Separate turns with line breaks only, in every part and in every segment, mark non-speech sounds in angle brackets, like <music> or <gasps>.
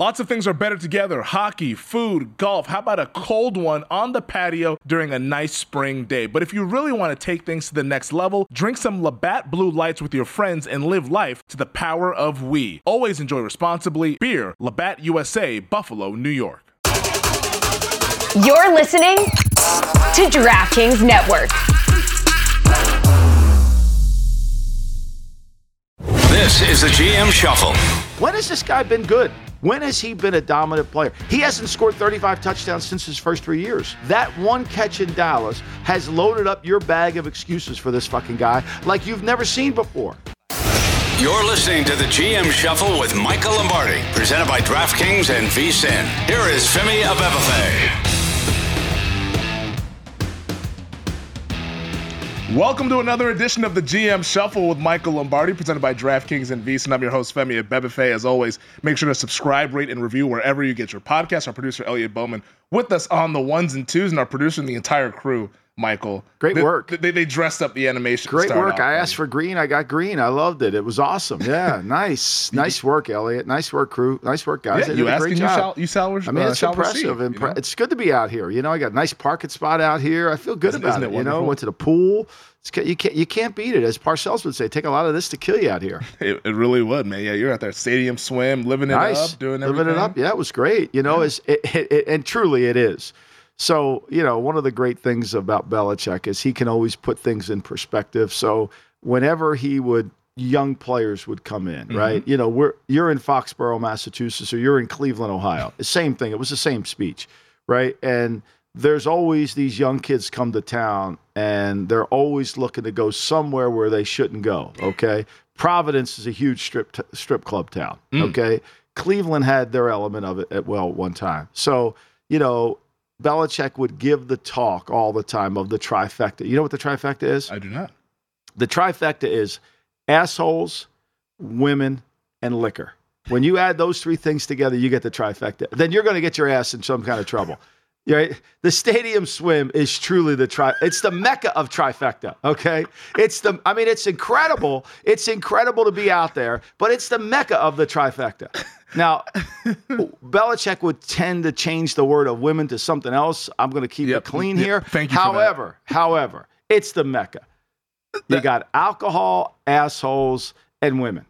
Lots of things are better together hockey, food, golf. How about a cold one on the patio during a nice spring day? But if you really want to take things to the next level, drink some Labatt Blue Lights with your friends and live life to the power of we. Always enjoy responsibly. Beer, Labatt USA, Buffalo, New York.
You're listening to DraftKings Network.
This is the GM Shuffle.
When has this guy been good? When has he been a dominant player? He hasn't scored 35 touchdowns since his first three years. That one catch in Dallas has loaded up your bag of excuses for this fucking guy like you've never seen before.
You're listening to the GM Shuffle with Michael Lombardi, presented by DraftKings and VSIN. Here is Femi Abebefe.
Welcome to another edition of the GM Shuffle with Michael Lombardi, presented by DraftKings and VSIN. I'm your host, Femi Abebefe. As always, make sure to subscribe, rate, and review wherever you get your podcast. Our producer, Elliot Bowman, with us on the ones and twos, and our producer and the entire crew, Michael.
Great
They-
work.
They, they dressed up the animation.
Great work.
out.
I asked for green. I got green. I loved it. It was awesome. Yeah, <laughs> nice. nice work, Elliot. Nice work, crew. Nice work, guys.
Yeah, you asked
great
you shall, you shall,
I mean,
uh,
it's impressive.
receive, you know?
It's good to be out here. You know, I got a nice parking spot out here. I feel good
Isn't-
about
isn't
it.
it
You know, went to the pool. It's, you can't you can't beat it. As Parcells would say, take a lot of this to kill you out here. <laughs>
It, it really would, man. Yeah, you're out there, stadium swim, living it
nice,
up, doing
living
everything.
it up. Yeah, it was great. You know, it's, it, it, it, and truly it is. So you know, one of the great things about Belichick is he can always put things in perspective. So whenever he would young players would come in, mm-hmm. right? You know, we're you're in Foxborough, Massachusetts, or you're in Cleveland, Ohio. The same thing. It was the same speech, right? And there's always these young kids come to town and they're always looking to go somewhere where they shouldn't go. Okay. Providence is a huge strip t- strip club town. Mm. Okay. Cleveland had their element of it at well one time. So, you know, Belichick would give the talk all the time of the trifecta. You know what the trifecta is?
I do not.
The trifecta is assholes, women, and liquor. When you add those three things together, you get the trifecta. Then you're going to get your ass in some kind of trouble. Right? The stadium swim is truly the tri. It's the mecca of trifecta. Okay, it's the. I mean, it's incredible. It's incredible to be out there, but it's the mecca of the trifecta. Now, <laughs> Belichick would tend to change the word of women to something else. I'm going to keep
Yep.
it clean
Yep.
here.
Thank you.
However, however, it's the mecca. You got alcohol, assholes, and women.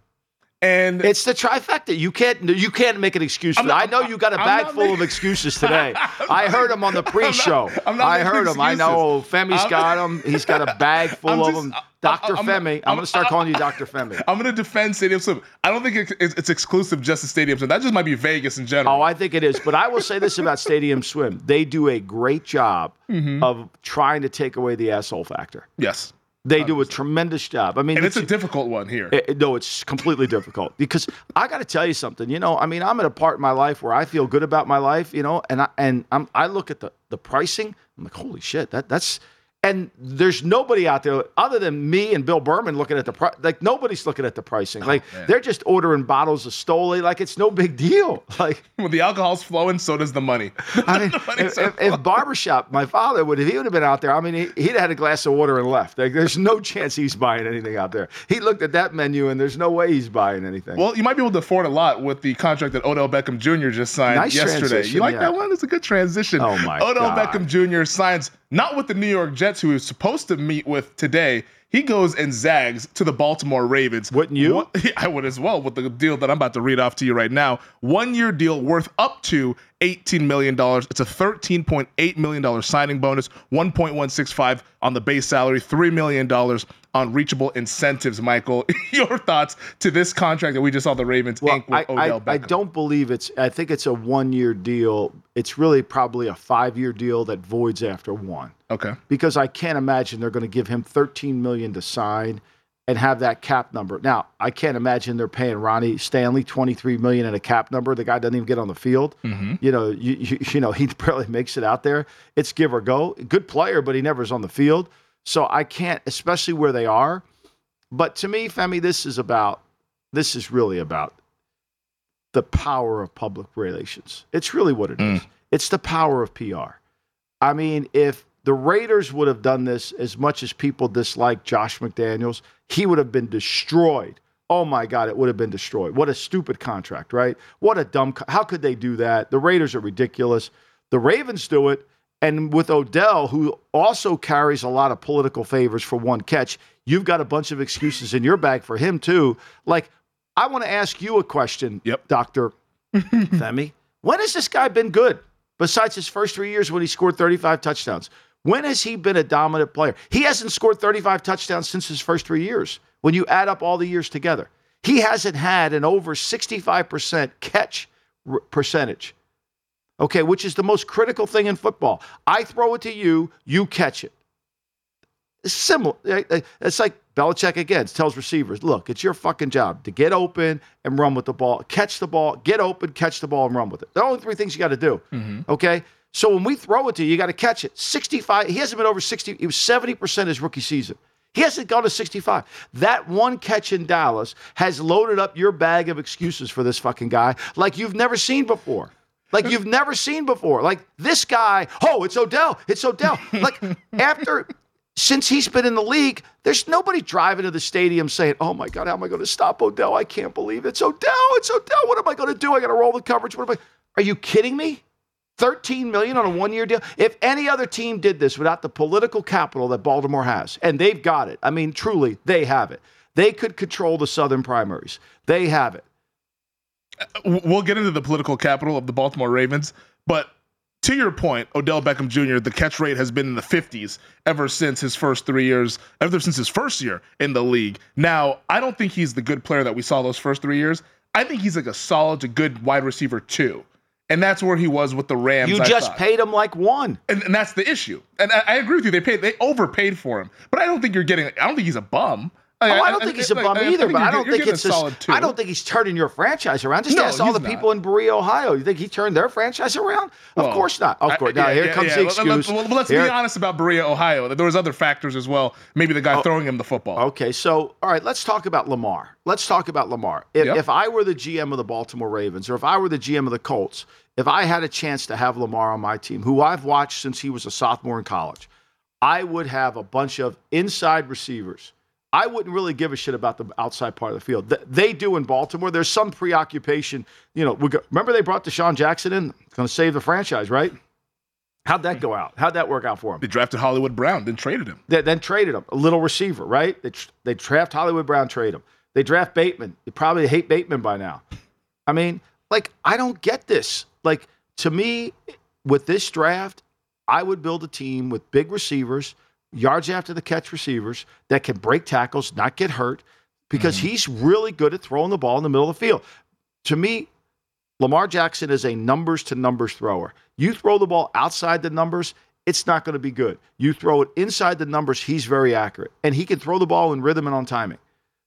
And
It's the trifecta. You can't you can't make an excuse for
I'm
that.
not-
I know you got a
I'm
bag
not
full of excuses <laughs> today. I heard him on the pre-show.
I'm not
I
making
heard him. I know. Femi's
I'm-
got him. He's got a <laughs> bag full
I'm
of them. Dr.
I'm-
Femi. I'm,
I'm-
going to start calling you Dr. Femi. <laughs>
I'm going to defend Stadium Swim. I don't think it's, it's, it's exclusive just to Stadium Swim. That just might be Vegas in general.
Oh, I think it is. But I will say this about Stadium Swim. They do a great job
Mm-hmm.
of trying to take away the asshole factor.
yes.
They do a tremendous job. I mean,
And it's a difficult one here.
It- it- no, it's completely difficult because I got to tell you something. You know, I mean, I'm at a part in my life where I feel good about my life. You know, and I and I'm, I look at the the pricing. I'm like, holy shit, that that's. And there's nobody out there other than me and Bill Berman looking at the price. Like nobody's looking at the pricing. Oh, like they're just ordering bottles of Stoli. Like it's no big deal. <laughs> Like
when the alcohol's flowing, so does the money. <laughs>
I mean, if, if, if barbershop, my father would, if he would have been out there, I mean, he, he'd have had a glass of water and left. Like, there's no <laughs> chance he's buying anything out there. He looked at that menu and there's no way he's buying anything.
Well, you might be able to afford a lot with the contract that Odell Beckham Jr. just signed
Nice
yesterday. You like
yeah.
that one? It's a good transition.
Oh, my
Odell
God.
Beckham Jr. signs not with the New York Jets, who he was supposed to meet with today. He goes and zags to the Baltimore Ravens.
Wouldn't you?
One- <laughs> I would as well with the deal that I'm about to read off to you right now. One year deal worth up to $18 million. It's a $13.8 million signing bonus, 1.165 on the base salary, $3 million on reachable incentives, Michael. <laughs> Your thoughts to this contract that we just saw the Ravens
Well,
ink with
I,
Odell
I, I don't believe it's. I think it's a one-year deal. It's really probably a five-year deal that voids after one,
Okay.
because I can't imagine they're going to give him 13 million to sign, and have that cap number. Now, I can't imagine they're paying Ronnie Stanley 23 million in a cap number. The guy doesn't even get on the field.
Mm-hmm.
You know, you, you, you know, <laughs> he barely makes it out there. It's give or go. Good player, but he never is on the field. So I can't, especially where they are. But to me, Femi, this is about this is really about the power of public relations. It's really what it mm. is. It's the power of PR. I mean, if the Raiders would have done this as much as people dislike Josh McDaniels, he would have been destroyed. Oh my God, it would have been destroyed. What a stupid contract, right? What a dumb. Co- How could they do that? The Raiders are ridiculous. The Ravens do it. And with Odell, who also carries a lot of political favors for one catch, you've got a bunch of excuses in your bag for him, too. Like, I want to ask you a question,
Yep.
Dr. <laughs> Femi. When has this guy been good besides his first three years when he scored 35 touchdowns? When has he been a dominant player? He hasn't scored 35 touchdowns since his first three years when you add up all the years together. He hasn't had an over 65% catch r- percentage, okay, which is the most critical thing in football. I throw it to you, you catch it. It's similar. Eh, eh, it's like Belichick again tells receivers, look, it's your fucking job to get open and run with the ball, catch the ball, get open, catch the ball, and run with it. The only three things you got to do. Mm-hmm. Okay. So when we throw it to you, you got to catch it. 65, he hasn't been over 60, he was 70% his rookie season. He hasn't gone to 65. That one catch in Dallas has loaded up your bag of excuses for this fucking guy like you've never seen before. Like you've never seen before. Like this guy, oh, it's Odell. It's Odell. Like <laughs> after since he's been in the league, there's nobody driving to the stadium saying, "Oh my God, how am I going to stop Odell? I can't believe it. it's Odell. It's Odell. What am I going to do? I got to roll the coverage. What am I? Are you kidding me? 13 million on a one-year deal. If any other team did this without the political capital that Baltimore has, and they've got it. I mean, truly, they have it. They could control the Southern primaries. They have it.
We'll get into the political capital of the Baltimore Ravens, but to your point, Odell Beckham Jr., the catch rate has been in the 50s ever since his first three years, ever since his first year in the league. Now, I don't think he's the good player that we saw those first three years. I think he's like a solid to good wide receiver too. And that's where he was with the Rams.
You just paid him like one.
and, and that's the issue. And I, I agree with you. They paid, they overpaid for him, but I don't think you're getting. I don't think he's a bum.
Oh, oh, I don't think he's a bum either, but I don't think it's
a
a,
solid two.
I don't think he's turning your franchise around. Just
No,
ask all the
not.
people in Berea, Ohio. You think he turned their franchise around? Of
Well,
course not. Of
I-
course. Now
yeah,
here
yeah,
comes
yeah.
the excuse.
Well, let's
Here-
be honest about Berea, Ohio. There was other factors as well. Maybe the guy oh. throwing him the football.
Okay, so all right, let's talk about Lamar. Let's talk about Lamar. If,
Yep.
if I were the GM of the Baltimore Ravens, or if I were the GM of the Colts, if I had a chance to have Lamar on my team, who I've watched since he was a sophomore in college, I would have a bunch of inside receivers. I wouldn't really give a shit about the outside part of the field. They do in Baltimore. There's some preoccupation. You know, we go, remember they brought DeSean Jackson in, going to save the franchise, right? How'd that go out? How'd that work out for him?
They drafted Hollywood Brown, then traded him.
They then traded him, a little receiver, right? They, tr- they draft Hollywood Brown, trade him. They draft Bateman. They probably hate Bateman by now. I mean, like, I don't get this. Like, to me, with this draft, I would build a team with big receivers, yards after the catch receivers that can break tackles, not get hurt, because mm-hmm. he's really good at throwing the ball in the middle of the field. To me, Lamar Jackson is a numbers to numbers thrower. You throw the ball outside the numbers, it's not going to be good. You throw it inside the numbers, he's very accurate. And he can throw the ball in rhythm and on timing.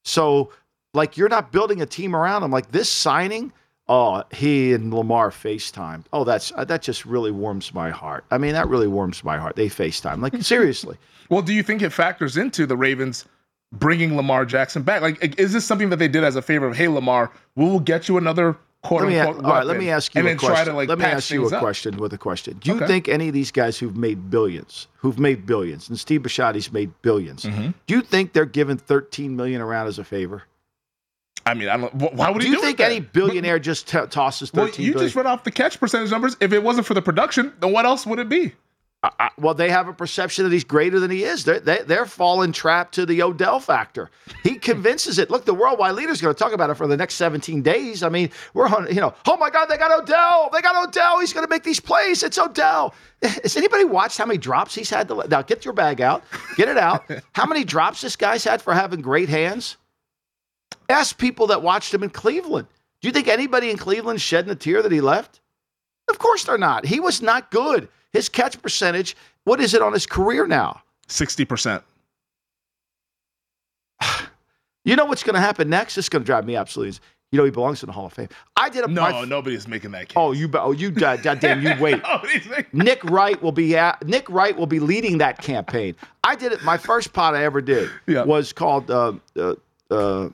So, like, you're not building a team around him. Like, this signing, oh, he and Lamar FaceTime. Oh, that's uh, that just really warms my heart. I mean, that really warms my heart. They FaceTime. Like, <laughs> seriously.
Well, do you think it factors into the Ravens bringing Lamar Jackson back? Like, is this something that they did as a favor of, hey, Lamar, we will get you another quote
Let me,
unquote
all right, let me ask you
and
a
then
question.
try to like
let me ask you a
up?
question with a question. Do you
Okay.
think any of these guys who've made billions, who've made billions, and Steve Bisciotti's made 1000000000s
Mm-hmm.
do you think they're given 13 million around as a favor?
I mean, I don't. Why would
Do
he
you
do it
think any billionaire just t- tosses
Well,
13
you
billion?
just read off the catch percentage numbers. If it wasn't for the production, then what else would it be?
I- I- well, they have a perception that he's greater than he is. They're, they, they're falling trap to the Odell factor. He <laughs> convinces it. Look, the worldwide leader is going to talk about it for the next 17 days. I mean, we're on, you know, oh my God, they got Odell. They got Odell. He's going to make these plays. It's Odell. <laughs> Has anybody watched how many drops he's had? To, now, get your bag out. Get it out. <laughs> how many drops this guy's had for having great hands? Ask people that watched him in Cleveland. Do you think anybody in Cleveland shedding a tear that he left? Of course they're not. He was not good. His catch percentage, what is it on his career now?
Sixty percent. <sighs>
You know what's going to happen next? It's going to drive me absolutely. You know he belongs in the Hall of Fame. I did a
No,
my-
nobody's making that case.
Oh, you, oh, you, God, damn, you wait. <laughs> Nick Wright will be at, Nick Wright will be leading that campaign. I did it. My first pot I ever did <laughs>
Yeah.
was called uh, uh, uh,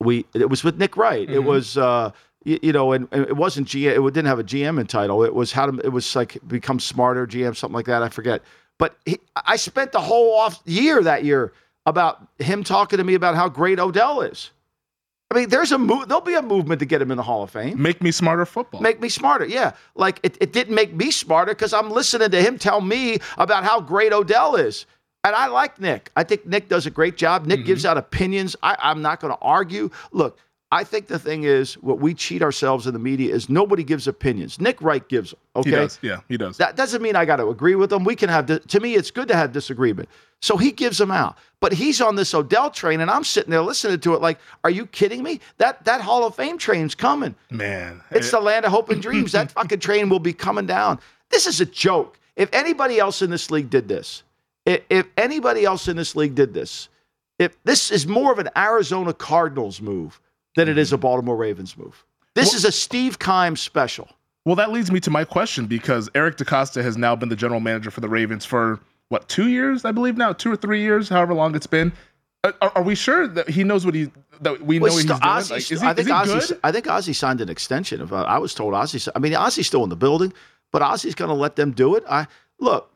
we. It was with Nick Wright. It was uh, you, you know, and, and it wasn't GM. It didn't have a GM in title. It was how to. It was like become smarter GM, something like that. I forget. But he, I spent the whole off year that year about him talking to me about how great Odell is. I mean, there's a move. There'll be a movement to get him in the Hall of Fame.
Make me smarter football.
Make me smarter. Yeah. Like it, it didn't make me smarter because I'm listening to him tell me about how great Odell is. And I like Nick. I think Nick does a great job. Nick gives mm-hmm. out opinions. I, I'm not going to argue. Look, I think the thing is, what we cheat ourselves in the media is nobody gives opinions. Nick Wright gives them. Okay.
he does. Yeah, he does.
That doesn't mean I got to agree with him. We can have, di- to me, it's good to have disagreement. So he gives them out. But he's on this Odell train, and I'm sitting there listening to it like, are you kidding me? That that Hall of Fame train's coming.
Man,
It's the land of hope and dreams. That fucking train will be coming down. This is a joke. If anybody else in this league did this, if, if anybody else in this league did this, if this is more of an Arizona Cardinals move than it is a Baltimore Ravens move. This is a Steve Keim special.
Well, that leads me to my question because Eric DeCosta has now been the general manager for the Ravens for what two years, I believe now, two or three years, however long it's been. Uh, Are, are we sure that he knows what he that we know
Well,
he's doing? Like, is he,
I think
good?
I think Ozzie signed an extension. Of, uh, I was told Ozzie. I mean, Ozzie's still in the building, but Ozzie's going to let them do it. I look.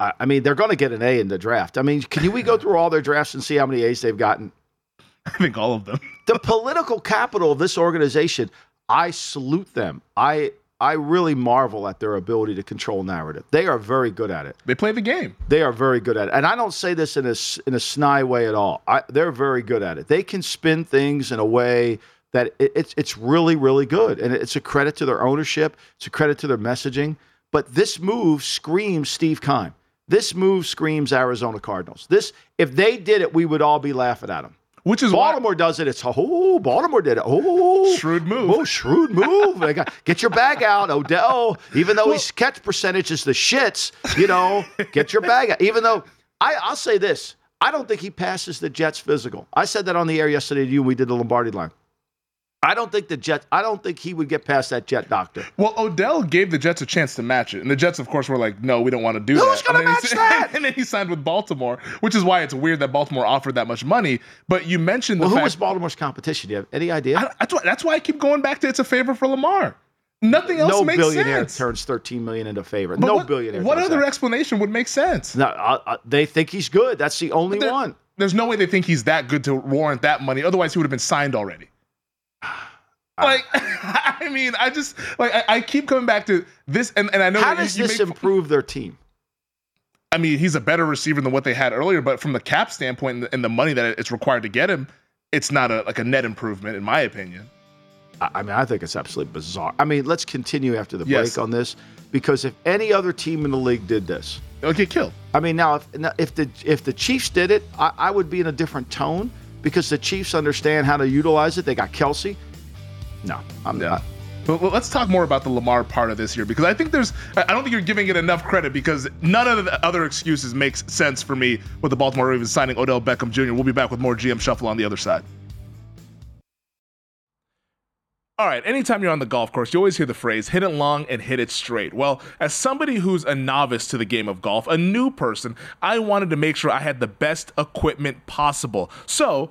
I- I, mean, they're going to get an A in the draft. I mean, can you, we go through all their drafts and see how many A's they've gotten? <laughs>
I think all of them. <laughs>
the political capital of this organization, I salute them. I I really marvel at their ability to control narrative. They are very good at it.
They play the game.
They are very good at it. And I don't say this in a in a snide way at all. I, they're very good at it. They can spin things in a way that it, it's it's really really good, and it's a credit to their ownership. It's a credit to their messaging. But this move screams Steve Keim. This move screams Arizona Cardinals. This if they did it, we would all be laughing at them.
Which is why
Baltimore does it. It's oh, Baltimore did it. Oh,
Shrewd move.
Oh, shrewd move. They got- get your bag out, Odell. Even though his catch percentage is the shits, you know, get your bag out. Even though I, I'll say this, I don't think he passes the Jets physical. I said that on the air yesterday to you when we did the Lombardi line. I don't think the Jets. I don't think he would get past that Jet doctor.
Well, Odell gave the Jets a chance to match it, and the Jets, of course, were like, "No, we don't want to do
Who's
that." And then he
match that? <laughs>
And then he signed with Baltimore, which is why it's weird that Baltimore offered that much money. But you mentioned the
Well, who
fact
was Baltimore's competition? Do you have any idea?
I, that's, why, that's why I keep going back to it's a favor for Lamar. Nothing else
no
makes
billionaire
sense.
turns 13 million into favor.
But
no
what,
billionaire.
What other
that.
explanation would make sense?
No, uh, uh, they think he's good. That's the only one.
There's no way they think he's that good to warrant that money. Otherwise, he would have been signed already. Like, <laughs> I mean, I just like I, I keep coming back to this, and, and I know
How
that you-
does
you
this
make-
improve their team?
I mean, he's a better receiver than what they had earlier, but from the cap standpoint and the, and the money that it's required to get him, it's not a like a net improvement, in my opinion.
I I mean, I think it's absolutely bizarre. I mean, let's continue after the
Yes.
break on this because if any other team in the league did this,
They'll get killed.
I mean, now if if the if the Chiefs did it, I, I would be in a different tone because the Chiefs understand how to utilize it. They got Kelce. No, I'm
Yeah.
not.
But let's talk more about the Lamar part of this here because I think there's, I I don't think you're giving it enough credit because none of the other excuses makes sense for me with the Baltimore Ravens signing Odell Beckham Jr. We'll be back with more GM Shuffle on the other side. All right, anytime you're on the golf course, you always hear the phrase hit it long and hit it straight. Well, as somebody who's a novice to the game of golf, a new person, I wanted to make sure I had the best equipment possible. So,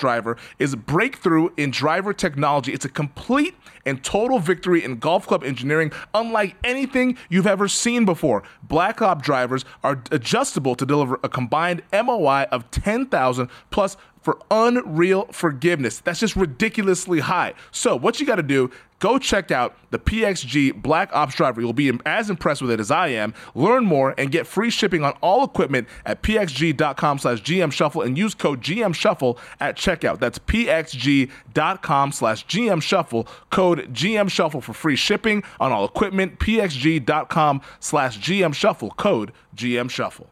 driver is a breakthrough in driver technology. It's a complete and total victory in golf club engineering, unlike anything you've ever seen before. Black Ops drivers are adjustable to deliver a combined MOI of 10,000 plus for unreal forgiveness. That's just ridiculously high. So, what you got to do, go check out the PXG Black Ops driver. You'll be as impressed with it as I am. Learn more and get free shipping on all equipment at pxg.com slash GM Shuffle and use code GM Shuffle at checkout. That's pxg.com slash GM Shuffle, code GM Shuffle for free shipping on all equipment. pxg.com slash GM Shuffle, code GM Shuffle.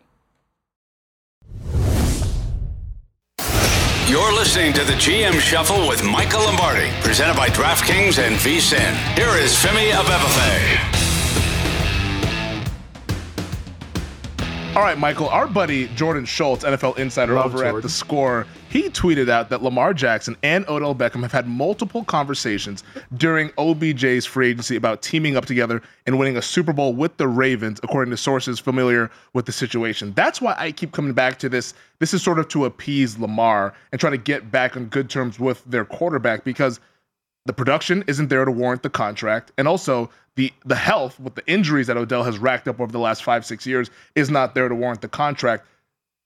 You're listening to the GM Shuffle with Michael Lombardi, presented by DraftKings and VSIN. Here is Femi Abebefe.
All right, Michael, our buddy Jordan Schultz, NFL insider
Love
over at The Score, he tweeted out that Lamar Jackson and Odell Beckham have had multiple conversations during OBJ's free agency about teaming up together and winning a Super Bowl with the Ravens, according to sources familiar with the situation. That's why I keep coming back to this. This is sort of to appease Lamar and try to get back on good terms with their quarterback because the production isn't there to warrant the contract, and also the the health with the injuries that Odell has racked up over the last five six years is not there to warrant the contract.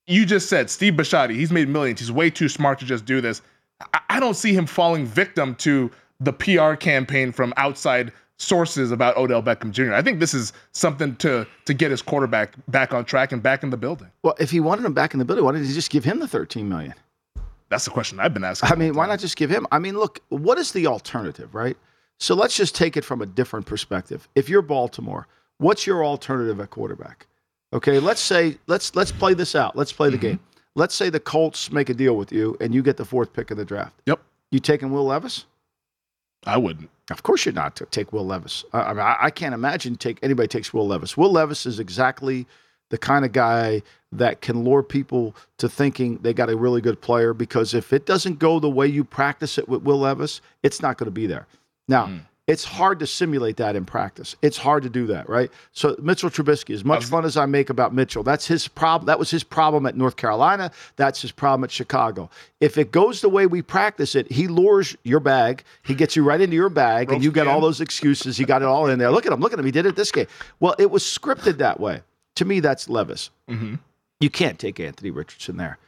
You just said Steve Bisciotti, he's made millions. He's way too smart to just do this. I, I don't see him falling victim to the PR campaign from outside sources about Odell Beckham Jr. I think this is something to to get his quarterback back on track and back in the building.
Well, if he wanted him back in the building, why didn't he just give him the 13 million?
That's the question I've been asking.
I mean, why not just give him? I mean, look, what is the alternative, right? So let's just take it from a different perspective. If you're Baltimore, what's your alternative at quarterback? Okay, let's say let's let's play this out. Let's play the mm-hmm. game. Let's say the Colts make a deal with you and you get the fourth pick of the draft.
Yep,
You taking Will Levis?
I wouldn't.
Of course you're not to take Will Levis. I, I mean, I, I can't imagine take anybody takes Will Levis. Will Levis is exactly the kind of guy that can lure people to thinking they got a really good player because if it doesn't go the way you practice it with Will Levis, it's not going to be there. Now, mm. It's hard to simulate that in practice. It's hard to do that, right? So Mitchell Trubisky, as much fun as I make about Mitchell, that's his problem. That was his problem at North Carolina. That's his problem at Chicago. If it goes the way we practice it, he lures your bag. He gets you right into your bag, and you get all those excuses. He got it all in there. Look at him. Look at him. He did it this game. Well, it was scripted that way. To me, that's Levis. You can't take Anthony Richardson there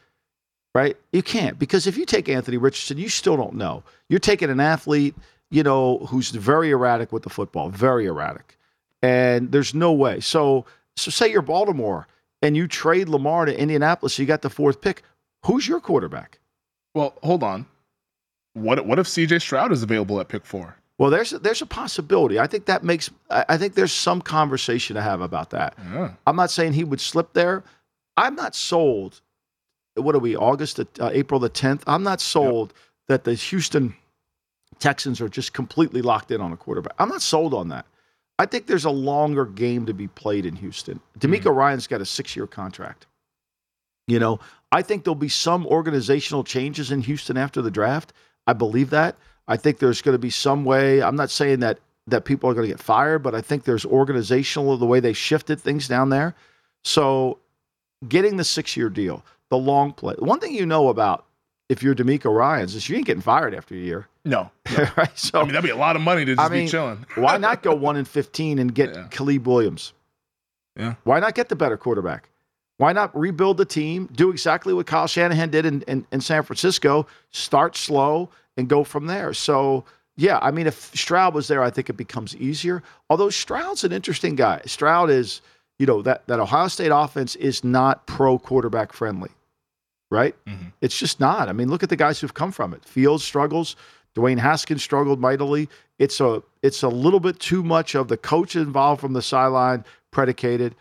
right? You can't because if you take Anthony Richardson, you still don't know. You're taking an athlete, you know, who's very erratic with the football, very erratic, and there's no way. So, so say you're Baltimore and you trade Lamar to Indianapolis, you got the fourth pick. Who's your quarterback?
Well, hold on. What what if CJ Stroud is available at pick four?
Well, there's a, there's a possibility. I think that makes. I I think there's some conversation to have about that.
Yeah.
I'm not saying he would slip there. I'm not sold. What are we? August, uh, April the 10th. I'm not sold that the Houston Texans are just completely locked in on a quarterback. I'm not sold on that. I think there's a longer game to be played in Houston. DeMeco mm-hmm. Ryan's got a six year contract. You know, I think there'll be some organizational changes in Houston after the draft. I believe that. I think there's going to be some way. I'm not saying that that people are going to get fired, but I think there's organizational the way they shifted things down there. So, getting the six year deal, the long play. One thing you know about if you're DeMeco Ryans is you ain't getting fired after a year, <laughs>
No.
right? So,
I mean, that'd be a lot of money to just
I mean,
be chilling. <laughs>
why not go one and fifteen and get
Yeah.
Caleb Williams?
Yeah.
Why not get the better quarterback? Why not rebuild the team, do exactly what Kyle Shanahan did in, in, in San Francisco, start slow and go from there? So, yeah, I mean, if Stroud was there, I think it becomes easier. Although Stroud's an interesting guy. Stroud is, you know, that, that Ohio State offense is not pro quarterback friendly, right? Mm-hmm. It's just not. I mean, look at the guys who've come from it. Fields struggles. Dwayne Haskins struggled mightily. It's a it's a little bit too much of the coach involved from the sideline predicated.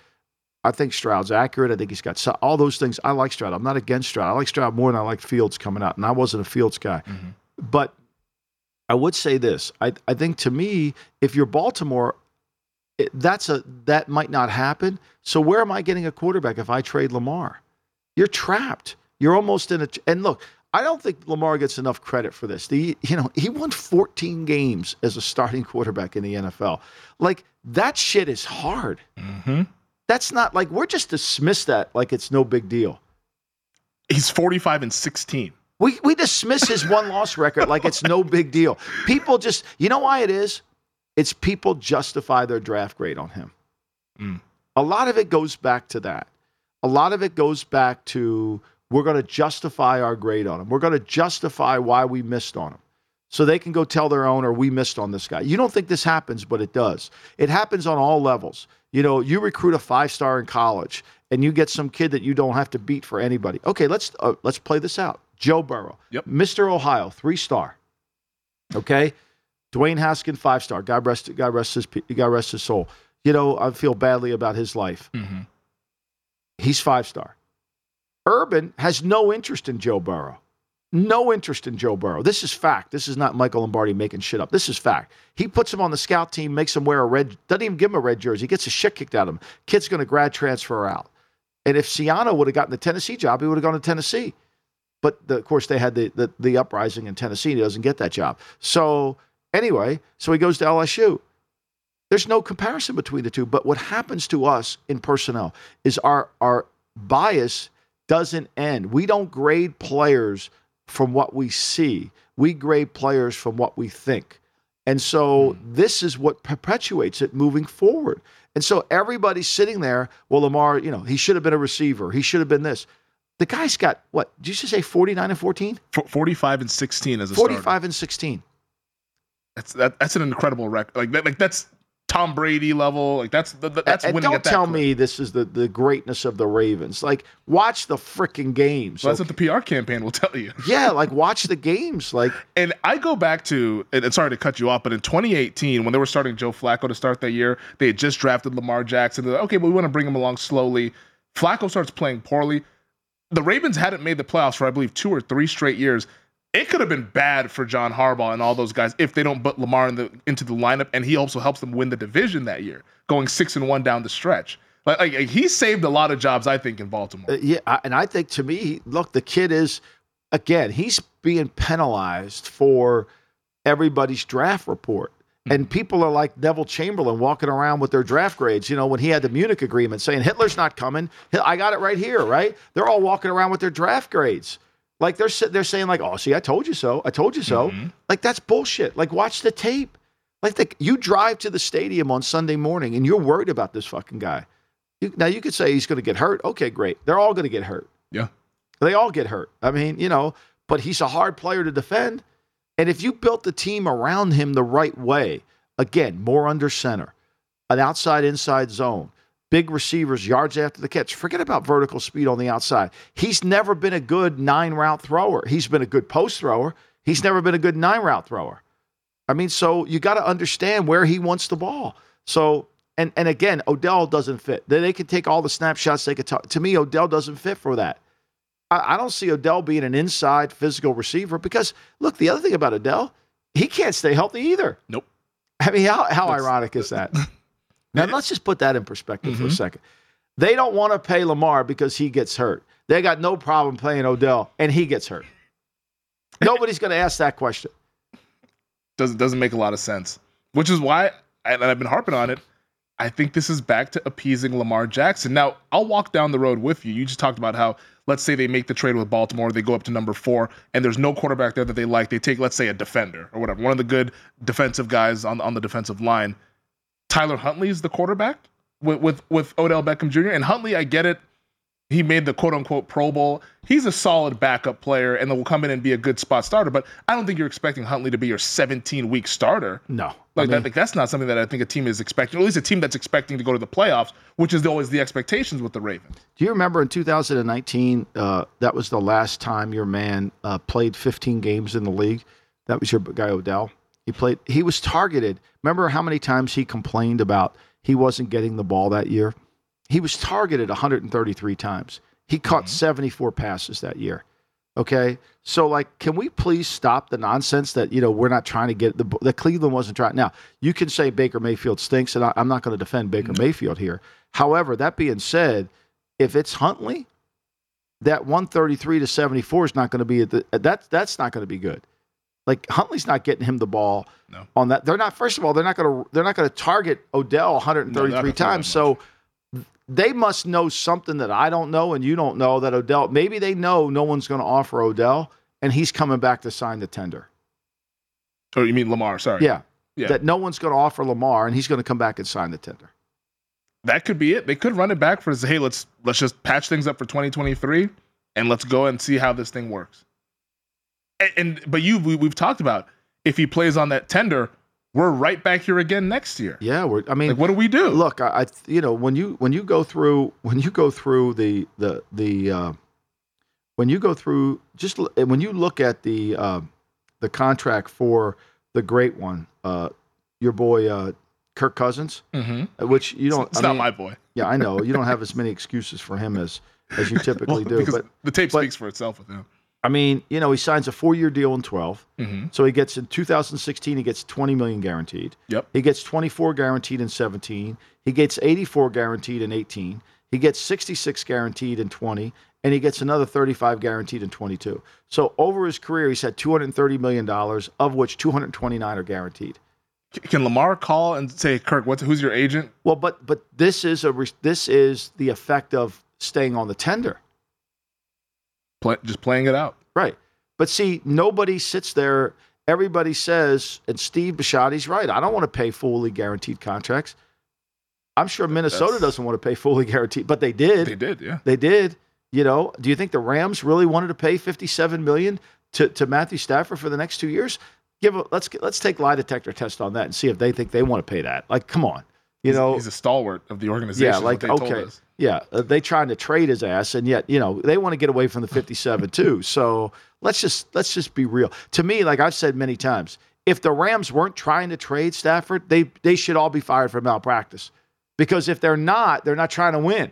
I think Stroud's accurate. I think he's got all those things. I like Stroud. I'm not against Stroud. I like Stroud more than I like Fields coming out, and I wasn't a Fields guy. Mm-hmm. But I would say this. I I think to me, if you're Baltimore, it, that's a that might not happen. So where am I getting a quarterback if I trade Lamar? You're trapped. You're almost in a and look. I don't think Lamar gets enough credit for this. The you know he won 14 games as a starting quarterback in the NFL. Like that shit is hard. Mm-hmm. That's not like we're just dismiss that like it's no big deal.
He's 45 and 16.
We we dismiss his one loss record like it's no big deal. People just you know why it is? It's people justify their draft grade on him. Mm. A lot of it goes back to that. A lot of it goes back to we're going to justify our grade on him. We're going to justify why we missed on him. So they can go tell their owner, we missed on this guy. You don't think this happens, but it does. It happens on all levels. You know, you recruit a five star in college and you get some kid that you don't have to beat for anybody. Okay, let's uh, let's play this out. Joe Burrow,
Yep.
Mr. Ohio, three star. Okay, Dwayne Haskin, five star. God rest, God rest his, God rest his soul. You know, I feel badly about his life.
Mhm.
He's five star. Urban has no interest in Joe Burrow. No interest in Joe Burrow. This is fact. This is not Michael Lombardi making shit up. This is fact. He puts him on the scout team, makes him wear a red, doesn't even give him a red jersey. He gets the shit kicked out of him. Kid's going to grad transfer out. And if Schiano would have gotten the Tennessee job, he would have gone to Tennessee. But the, of course, they had the, the the uprising in Tennessee. And he doesn't get that job. So anyway, so he goes to LSU. There's no comparison between the two. But what happens to us in personnel is our our bias doesn't end. We don't grade players from what we see. We grade players from what we think. And so hmm. this is what perpetuates it moving forward. And so everybody's sitting there, well, Lamar, you know, he should have been a receiver. He should have been this. The guy's got what? Did you just say 49 and 14?
45 and 16 as a starter.
45 and 16.
That's that, that's an incredible record. Like that, like that's Tom Brady level. Like that's the, the- that's
and
winning
don't tell me this is the, the greatness of the Ravens. Like, watch the freaking games.
Well, that's
okay?
what the PR campaign will tell you. <laughs>
yeah, like watch the games. Like, <laughs>
And I go back to, and and sorry to cut you off, but in 2018, when they were starting Joe Flacco to start that year, they had just drafted Lamar Jackson. They're like, okay, but we want to bring him along slowly. Flacco starts playing poorly. The Ravens hadn't made the playoffs for, I believe, two or three straight years. It could have been bad for John Harbaugh and all those guys if they don't put Lamar in the, into the lineup, and he also helps them win the division that year, going six and one down the stretch. Like, like he saved a lot of jobs, I think, in Baltimore.
uh, yeah, I- and I think to me, look, the kid is again, he's being penalized for everybody's draft report. And people are like Neville Chamberlain walking around with their draft grades. You know, when he had the Munich agreement saying Hitler's not coming, I got it right here, right? They're all walking around with their draft grades. Like they're they're saying like, "Oh, see, I told you so. I told you so." Mm-hmm. Like that's bullshit. Like watch the tape. Like the, you drive to the stadium on Sunday morning and you're worried about this fucking guy. You, now you could say he's going to get hurt. Okay, great. They're all going to get hurt.
Yeah.
They all get hurt. I mean, you know, but he's a hard player to defend. And if you built the team around him the right way, again, more under center, an outside inside zone, big receivers, yards after the catch, forget about vertical speed on the outside. He's never been a good nine route thrower. He's been a good post thrower. He's never been a good nine route thrower. I mean, so you got to understand where he wants the ball. So, and and again, Odell doesn't fit. They, they can take all the snapshots they could. talk. to me, Odell doesn't fit for that. I, I don't see Odell being an inside physical receiver because look, the other thing about Odell, he can't stay healthy either.
Nope.
I mean, how how
That's-
ironic is that? <laughs> now let's just put that in perspective for a
Mhm.
second. They don't want to pay Lamar because he gets hurt. They got no problem paying Odell and he gets hurt. <laughs> Nobody's going to ask that question.
doesn't doesn't make a lot of sense. Which is why, and I've been harping on it. I think this is back to appeasing Lamar Jackson. Now, I'll walk down the road with you. You just talked about how, let's say they make the trade with Baltimore, they go up to number four, and there's no quarterback there that they like. They take, let's say, a defender or whatever, one of the good defensive guys on on the defensive line. Tyler Huntley is the quarterback with with with Odell Beckham Jr. And Huntley, I get it. He made the quote unquote Pro Bowl. He's a solid backup player and then will come in and be a good spot starter. But I don't think you're expecting Huntley to be your 17 week starter.
No.
Like
I mean,
that, like that's not something that I think a team is expecting, or at least a team that's expecting to go to the playoffs, which is always the expectations with the Ravens.
do you remember in 2019, uh, that was the last time your man uh, played 15 games in the league? That was your guy Odell. He played. He was targeted. Remember how many times he complained about he wasn't getting the ball that year? He was targeted 133 times. He caught mm-hmm. 74 passes that year. Okay, so like, can we please stop the nonsense that you know we're not trying to get the the Cleveland wasn't trying. Now you can say Baker Mayfield stinks, and I, I'm not going to defend Baker mm-hmm. Mayfield here. However, that being said, if it's Huntley, that 133 to 74 is not going to be at the that's that's not going to be good. Like Huntley's not getting him the ball
No.
on that. They're not. First of all, they're not going to they're not going to target Odell 133
No, they're not gonna throw
times. So they must know something that I don't know and you don't know that Odell. Maybe they know no one's going to offer Odell, and he's coming back to sign the tender.
Oh, you mean Lamar? Sorry.
Yeah,
Yeah.
that no one's going to offer Lamar, and he's going to come back and sign the tender.
that could be it. They could run it back for say, hey, let's let's just patch things up for 2023. and let's go and see how this thing works. And, but you we, we've talked about if he plays on that tender, we're right back here again next year.
Yeah, we're. I mean,
Like, what do we do?
look, I, I you know when you when you go through when you go through the the the uh, when you go through just when you look at the uh, the contract for the great one, uh, your boy uh, Kirk Cousins,
Mm-hmm.
which you don't.
It's
I
not
mean,
my boy.
Yeah, I know you don't have as many excuses for him as as you <laughs> typically
Well,
do, but
the tape
but-
speaks for itself with him.
I mean, you know, he signs a four-year deal in 12.
Mm-hmm.
So he gets in 2016, he gets 20 million guaranteed.
Yep.
He gets 24 guaranteed in 17. He gets 84 guaranteed in 18. He gets 66 guaranteed in 20, and he gets another 35 guaranteed in 22. So over his career, he's had 230 million dollars, of which 229 are guaranteed.
Can Lamar call and say, Kirk, what's who's your agent?
Well, but but this is a this is the effect of staying on the tender.
Play, just playing it out.
Right. But see, nobody sits there. Everybody says, and Steve Bisciotti's right. I don't want to pay fully guaranteed contracts. I'm sure Minnesota
That's-
doesn't want to pay fully guaranteed, but they did.
They did, yeah.
They did. You know, do you think the Rams really wanted to pay 57 million to, to Matthew Stafford for the next two years? Give a, let's get, let's take lie detector test on that and see if they think they want to pay that. Like, come on, you
He's-
know,
he's a stalwart of the organization.
yeah, like
what they told
okay,
us.
yeah, uh, they trying to trade his ass, and yet you know they want to get away from the 57 too. <laughs> So let's just let's just be real. To me, like I've said many times, if the Rams weren't trying to trade Stafford, they they should all be fired for malpractice, because if they're not, they're not trying to win.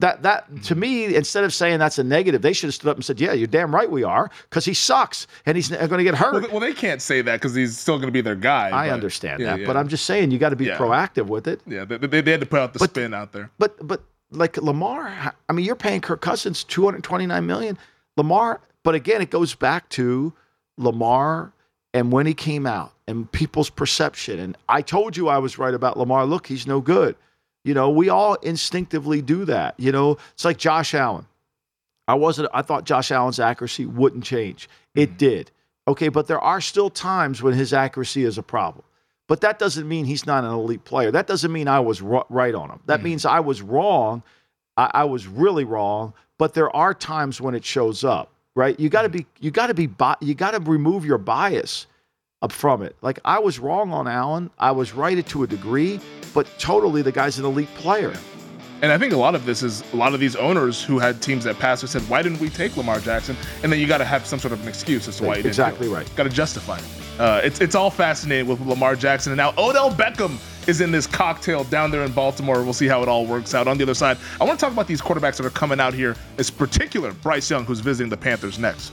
That that mm-hmm. to me, instead of saying that's a negative, they should have stood up and said, "Yeah, you're damn right we are," because he sucks and he's going to get hurt.
Well, they, well, they can't say that because he's still going to be their guy.
I
but-
understand
yeah,
that,
yeah.
but I'm just saying you got to be
Yeah.
proactive with it.
Yeah, they, they, they had to put out the
But-
spin out there.
But but like Lamar, I mean, you're paying Kirk Cousins 229 million. Lamar, but again, it goes back to Lamar and when he came out and people's perception. And I told you I was right about Lamar. Look, he's no good. You know, we all instinctively do that. You know, it's like Josh Allen. I wasn't. I thought Josh Allen's accuracy wouldn't change. It mm-hmm. did. Okay, but there are still times when his accuracy is a problem. But that doesn't mean he's not an elite player. That doesn't mean I was ro- right on him. That mm-hmm. means I was wrong. I, I was really wrong. But there are times when it shows up, right? You got to mm-hmm. be. You got to be. Bi- you got to remove your bias up from it. Like I was wrong on Allen. I was right to a degree, but totally the guy's an elite player.
And I think a lot of this is a lot of these owners who had teams that passed or said, "Why didn't we take Lamar Jackson?" And then you got to have some sort of an excuse as to why you didn't.
Exactly right.
Got to justify it. Uh, it's it's all fascinating with Lamar Jackson, and now Odell Beckham is in this cocktail down there in Baltimore. We'll see how it all works out. On the other side, I want to talk about these quarterbacks that are coming out here. In particular, Bryce Young, who's visiting the Panthers next.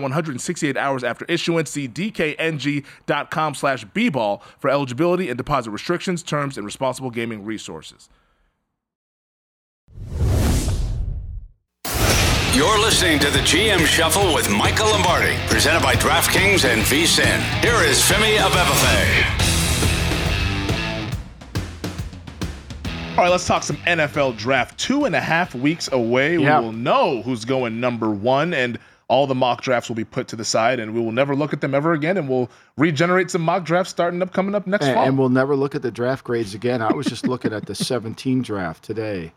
168 hours after issuance. See dkng.com slash bball for eligibility and deposit restrictions, terms, and responsible gaming resources.
You're listening to the GM Shuffle with Michael Lombardi, presented by DraftKings and VSIN. Here is Femi Abebefe.
All right, let's talk some NFL draft. Two and a half weeks away,
Yeah.
we will know who's going number one. And all the mock drafts will be put to the side, and we will never look at them ever again, and we'll regenerate some mock drafts starting up coming up next
and,
fall.
and we'll never look at the draft grades again. I was just looking at the <laughs> 17 draft today,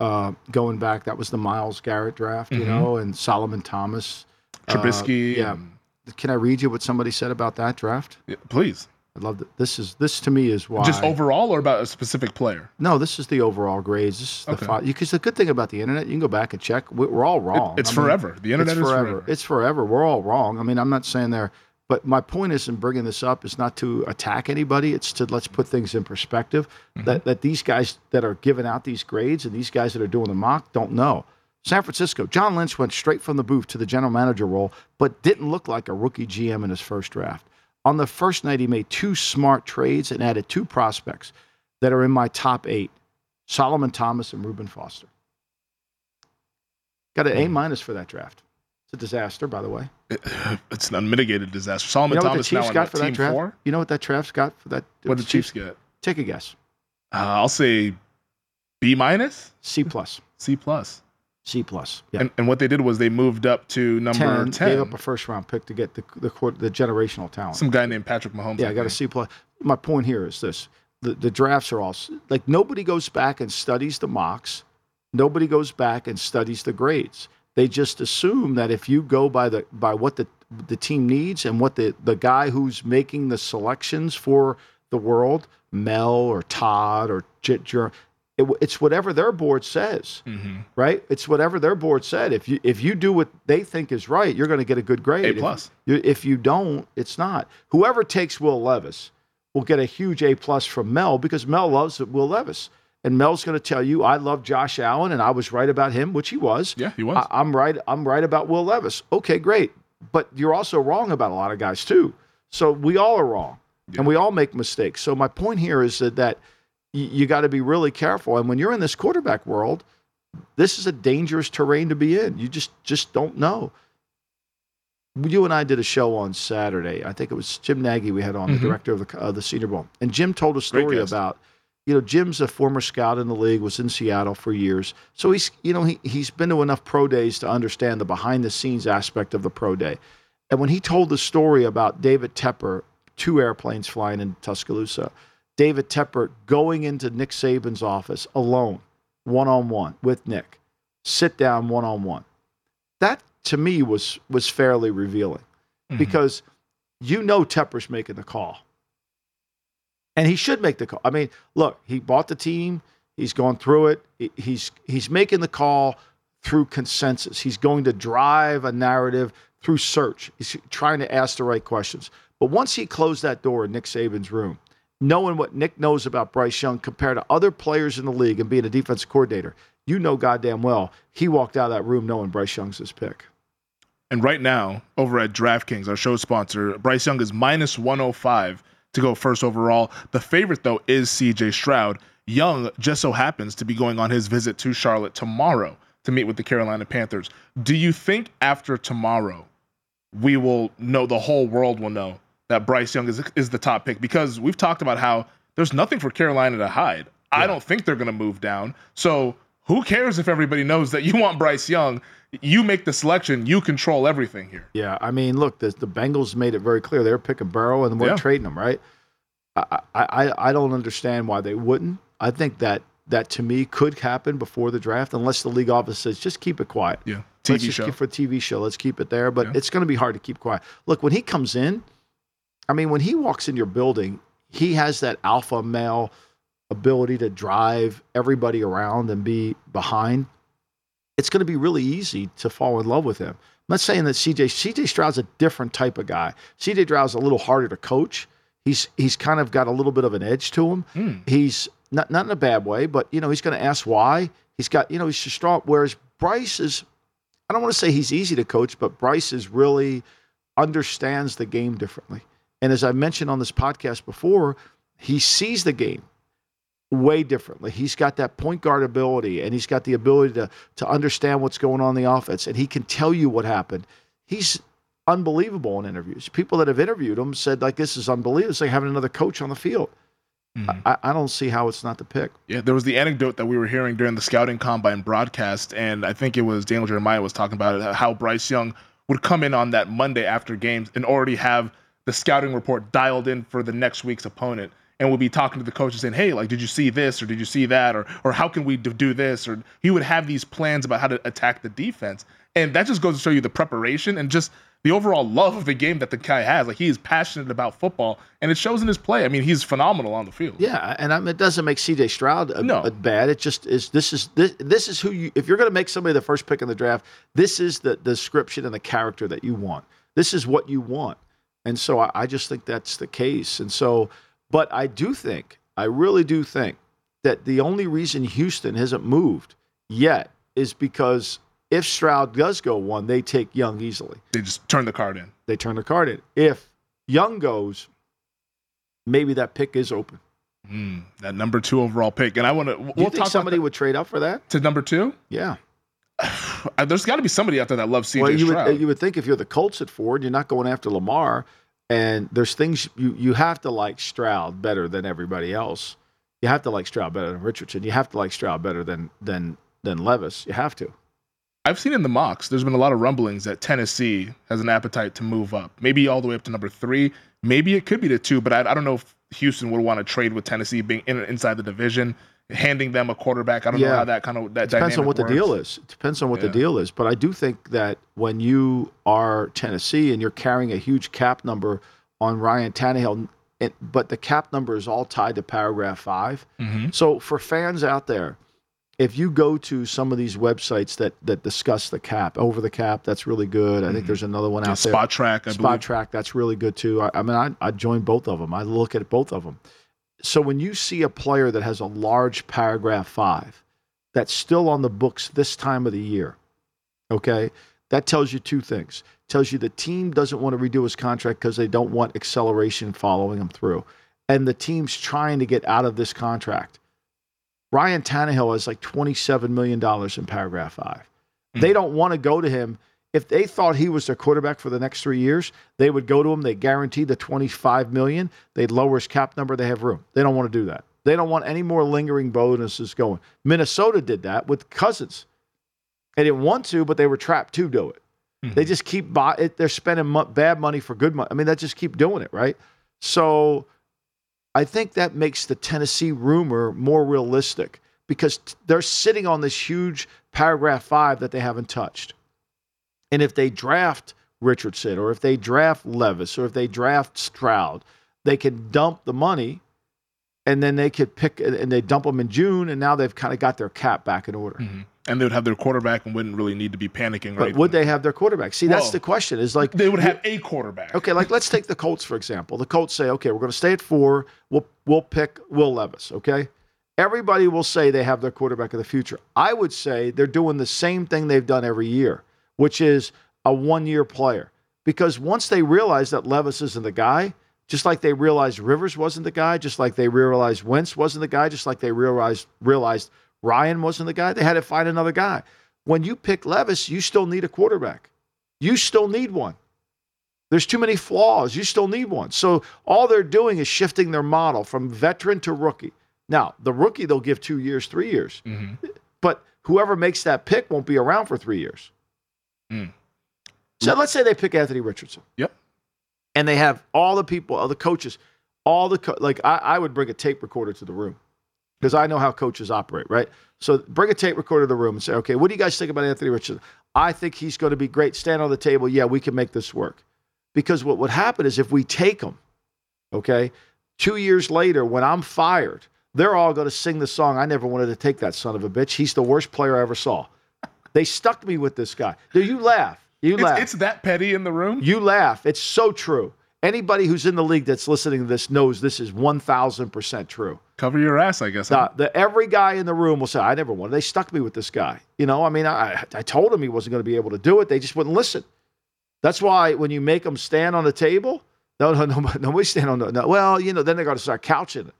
uh, going back. That was the Myles Garrett draft, you know, and Solomon Thomas. Uh,
Trubisky.
yeah.
and-
Can I read you what somebody said about that draft?
yeah, please.
I love that. This is this to me is why.
Just overall or about a specific player?
No, this is the overall grades. This is the
Okay.
because the good thing about the internet, you can go back and check. We- We're all wrong.
it's
I mean,
forever. The internet
it's
is
forever.
forever.
It's forever. We're all wrong. I mean, I'm not saying there, but my point is in bringing this up is not to attack anybody. It's to let's put things in perspective.
Mm-hmm.
That that these guys that are giving out these grades and these guys that are doing the mock don't know. San Francisco, John Lynch went straight from the booth to the general manager role, but didn't look like a rookie GM in his first draft. On the first night, he made two smart trades and added two prospects that are in my top eight Solomon Thomas and Reuben Foster. Got an
Hmm.
A minus for that draft. It's a disaster, by the way. <laughs>
It's an unmitigated disaster.
You
Solomon
know what
Thomas now
Chiefs
on
got for that
team
draft?
four.
You know what that draft's got for that?
What did the Chiefs get?
Take a guess.
Uh, I'll say B minus,
C plus.
C plus.
C plus. Yeah.
And, and what they did was they moved up to number
10,
10.
gave up a first round pick to get the the, court- the generational talent.
Some guy named Patrick Mahomes.
yeah, I got a C plus. My point here is this: the the drafts are all like nobody goes back and studies the mocks. Nobody goes back and studies the grades. They just assume that if you go by the by what the the team needs and what the the guy who's making the selections for the world, Mel or Todd or J- Jer- it, it's whatever their board says,
Mm-hmm.
right? It's whatever their board said. If you if you do what they think is right, you're going to get a good grade.
A
If-
plus.
you- If you don't, it's not. Whoever takes Will Levis will get a huge A plus from Mel because Mel loves Will Levis. And Mel's going to tell you, I love Josh Allen, and I was right about him, which he was.
Yeah, he was.
I, I'm right. I'm right about Will Levis. Okay, great. But you're also wrong about a lot of guys too. So we all are wrong, and we all make mistakes. So my point here is that that y- you got to be really careful. And when you're in this quarterback world, this is a dangerous terrain to be in. You just just don't know. You and I did a show on Saturday. I think it was Jim Nagy we had on,
Mhm.
the director of the, uh, the Senior Bowl, and Jim told a story about. You know, Jim's a former scout in the league, was in Seattle for years. So he's, you know, he, he's been to enough pro days to understand the behind the scenes aspect of the pro day. And when he told the story about David Tepper, two airplanes flying in Tuscaloosa, David Tepper going into Nick Saban's office alone, one on one with Nick, sit down one on one. That to me was was fairly revealing mm-hmm. because you know Tepper's making the call. And he should make the call. I mean, look, he bought the team, he's gone through it. He's he's making the call through consensus. He's going to drive a narrative through search. He's trying to ask the right questions. But once he closed that door in Nick Saban's room, knowing what Nick knows about Bryce Young compared to other players in the league and being a defensive coordinator, you know goddamn well he walked out of that room knowing Bryce Young's his pick.
And right now, over at DraftKings, our show sponsor, Bryce Young is minus 105 to go first overall. The favorite, though, is CJ Stroud. Young just so happens to be going on his visit to Charlotte tomorrow to meet with the Carolina Panthers. Do you think after tomorrow, we will know, the whole world will know that Bryce Young is, is the top pick? Because we've talked about how there's nothing for Carolina to hide. I don't think they're going to move down. So who cares if everybody knows that you want Bryce Young? You make the selection, you control everything here.
Yeah, I mean, look, the, the Bengals made it very clear they're picking Burrow and we're
Yeah.
trading them, right? I, I I- don't understand why they wouldn't. I think that that to me could happen before the draft, unless the league office says just keep it quiet.
Yeah,
Let's
TV
just
show.
keep for TV show. Let's keep it there, but
Yeah.
it's going to be hard to keep quiet. Look, when he comes in, I mean, when he walks in your building, he has that alpha male ability to drive everybody around and be behind. It's going to be really easy to fall in love with him. I'm not saying that CJ CJ Stroud's a different type of guy. CJ Stroud's a little harder to coach. He's he's kind of got a little bit of an edge to him.
Hmm.
He's not not in a bad way, but you know he's going to ask why. He's got you know he's just strong. Whereas Bryce is, I don't want to say he's easy to coach, but Bryce is really understands the game differently. And as I mentioned on this podcast before, he sees the game way differently. He's got that point guard ability and he's got the ability to to understand what's going on in the offense and he can tell you what happened. He's unbelievable in interviews. People that have interviewed him said like this is unbelievable. It's like having another coach on the field.
Mhm.
I, I don't see how it's not the pick.
Yeah, there was the anecdote that we were hearing during the scouting combine broadcast, and I think it was Daniel Jeremiah was talking about it, how Bryce Young would come in on that Monday after games and already have the scouting report dialed in for the next week's opponent and we'd be talking to the coaches saying, "Hey, like, did you see this or did you see that or or how can we do this?" Or he would have these plans about how to attack the defense, and that just goes to show you the preparation and just the overall love of the game that the guy has. Like he is passionate about football, and it shows in his play. I mean, he's phenomenal on the field.
Yeah, and I mean, it doesn't make C.J. Stroud a,
No.
a bad. It just is. This is this, this is who you. If you're going to make somebody the first pick in the draft, this is the description and the character that you want. This is what you want, and so I, I just think that's the case. And so, but I do think, I really do think that the only reason Houston hasn't moved yet is because if Stroud does go one, they take Young easily
They just turn the card in.
they turn the card in. If Young goes, maybe that pick is open.
Mm, that number two overall pick, and I want to. We'll
Do you think
talk
somebody would trade up for that
to number two.
Yeah. <sighs>
There's got to be somebody out there that loves CJ
Well, you
Stroud.
would, you would think if you're the Colts at Ford, you're not going after Lamar, and there's things you, you have to like Stroud better than everybody else. You have to like Stroud better than Richardson. You have to like Stroud better than than than Levis. You have to.
I've seen in the mocks, there's been a lot of rumblings that Tennessee has an appetite to move up, maybe all the way up to number three. Maybe it could be to two, but I, I don't know if Houston would want to trade with Tennessee being in, inside the division, handing them a quarterback. I don't know how that kind of that
Depends on what the deal is. It depends on what
Yeah.
the deal is. But I do think that when you are Tennessee and you're carrying a huge cap number on Ryan Tannehill, it, but the cap number is all tied to paragraph 5
Mhm.
So for fans out there, if you go to some of these websites that that discuss the cap, over the cap, that's really good. I think there's another one
Yeah,
out there.
Spotrac, I
Spot
believe.
track, that's really good too. I, I mean, I I join both of them. I look at both of them. So when you see a player that has a large paragraph five that's still on the books this time of the year, okay, that tells you two things. Tells you the team doesn't want to redo his contract because they don't want acceleration following him through, and the team's trying to get out of this contract. Ryan Tannehill has like twenty-seven million dollars in paragraph 5 They mm-hmm. don't want to go to him if they thought he was their quarterback for the next three years, they would go to him. They guarantee the 25 million. They'd lower his cap number. They have room. They don't want to do that. They don't want any more lingering bonuses going. Minnesota did that with Cousins. They didn't want to, but they were trapped to do it. Mm-hmm. They just keep buy it. They're spending mo- bad money for good money. I mean, they just keep doing it, right? So, I think that makes the Tennessee rumor more realistic because t- they're sitting on this huge paragraph five that they haven't touched. And if they draft Richardson or if they draft Levis or if they draft Stroud, they can dump the money and then they could pick and they dump them in June and now they've kind of got their cap back in order.
Mhm. And they would have their quarterback and wouldn't really need to be panicking,
But
right?
would they have their quarterback? See, that's
Well,
the question. Is like
They would have a quarterback.
Okay, like let's take the Colts for example. The Colts say, okay, we're going to stay at four. We'll we'll pick Will Levis. Okay, everybody will say they have their quarterback of the future. I would say they're doing the same thing they've done every year, which is a one-year player. Because once they realize that Levis isn't the guy, just like they realized Rivers wasn't the guy, just like they realized Wentz wasn't the guy, just like they realized realized Ryan wasn't the guy, they had to find another guy. When you pick Levis, you still need a quarterback. You still need one. There's too many flaws. You still need one. So all they're doing is shifting their model from veteran to rookie. Now, the rookie they'll give two years, three years.
Mhm.
But whoever makes that pick won't be around for three years.
Mm.
So let's say they pick Anthony Richardson.
Yep.
And they have all the people, all the coaches, all the co- like. I, I would bring a tape recorder to the room because I know how coaches operate, right? So bring a tape recorder to the room and say, okay, what do you guys think about Anthony Richardson? I think he's going to be great. Stand on the table. Yeah, we can make this work. Because what would happen is if we take him, okay, two years later when I'm fired, they're all going to sing the song. I never wanted to take that son of a bitch. He's the worst player I ever saw. They stuck me with this guy. Do you laugh? You laugh.
It's, it's that petty in the room.
You laugh. It's so true. Anybody who's in the league that's listening to this knows this is 1000% true.
Cover your ass, I guess.
The, the, every guy in the room will say, I never wanted. They stuck me with this guy. You know, I mean, I, I told him he wasn't going to be able to do it. They just wouldn't listen. That's why when you make them stand on the table, no, no, no, <laughs> nobody stand on the, no. Well, you know, then they're going to start couching.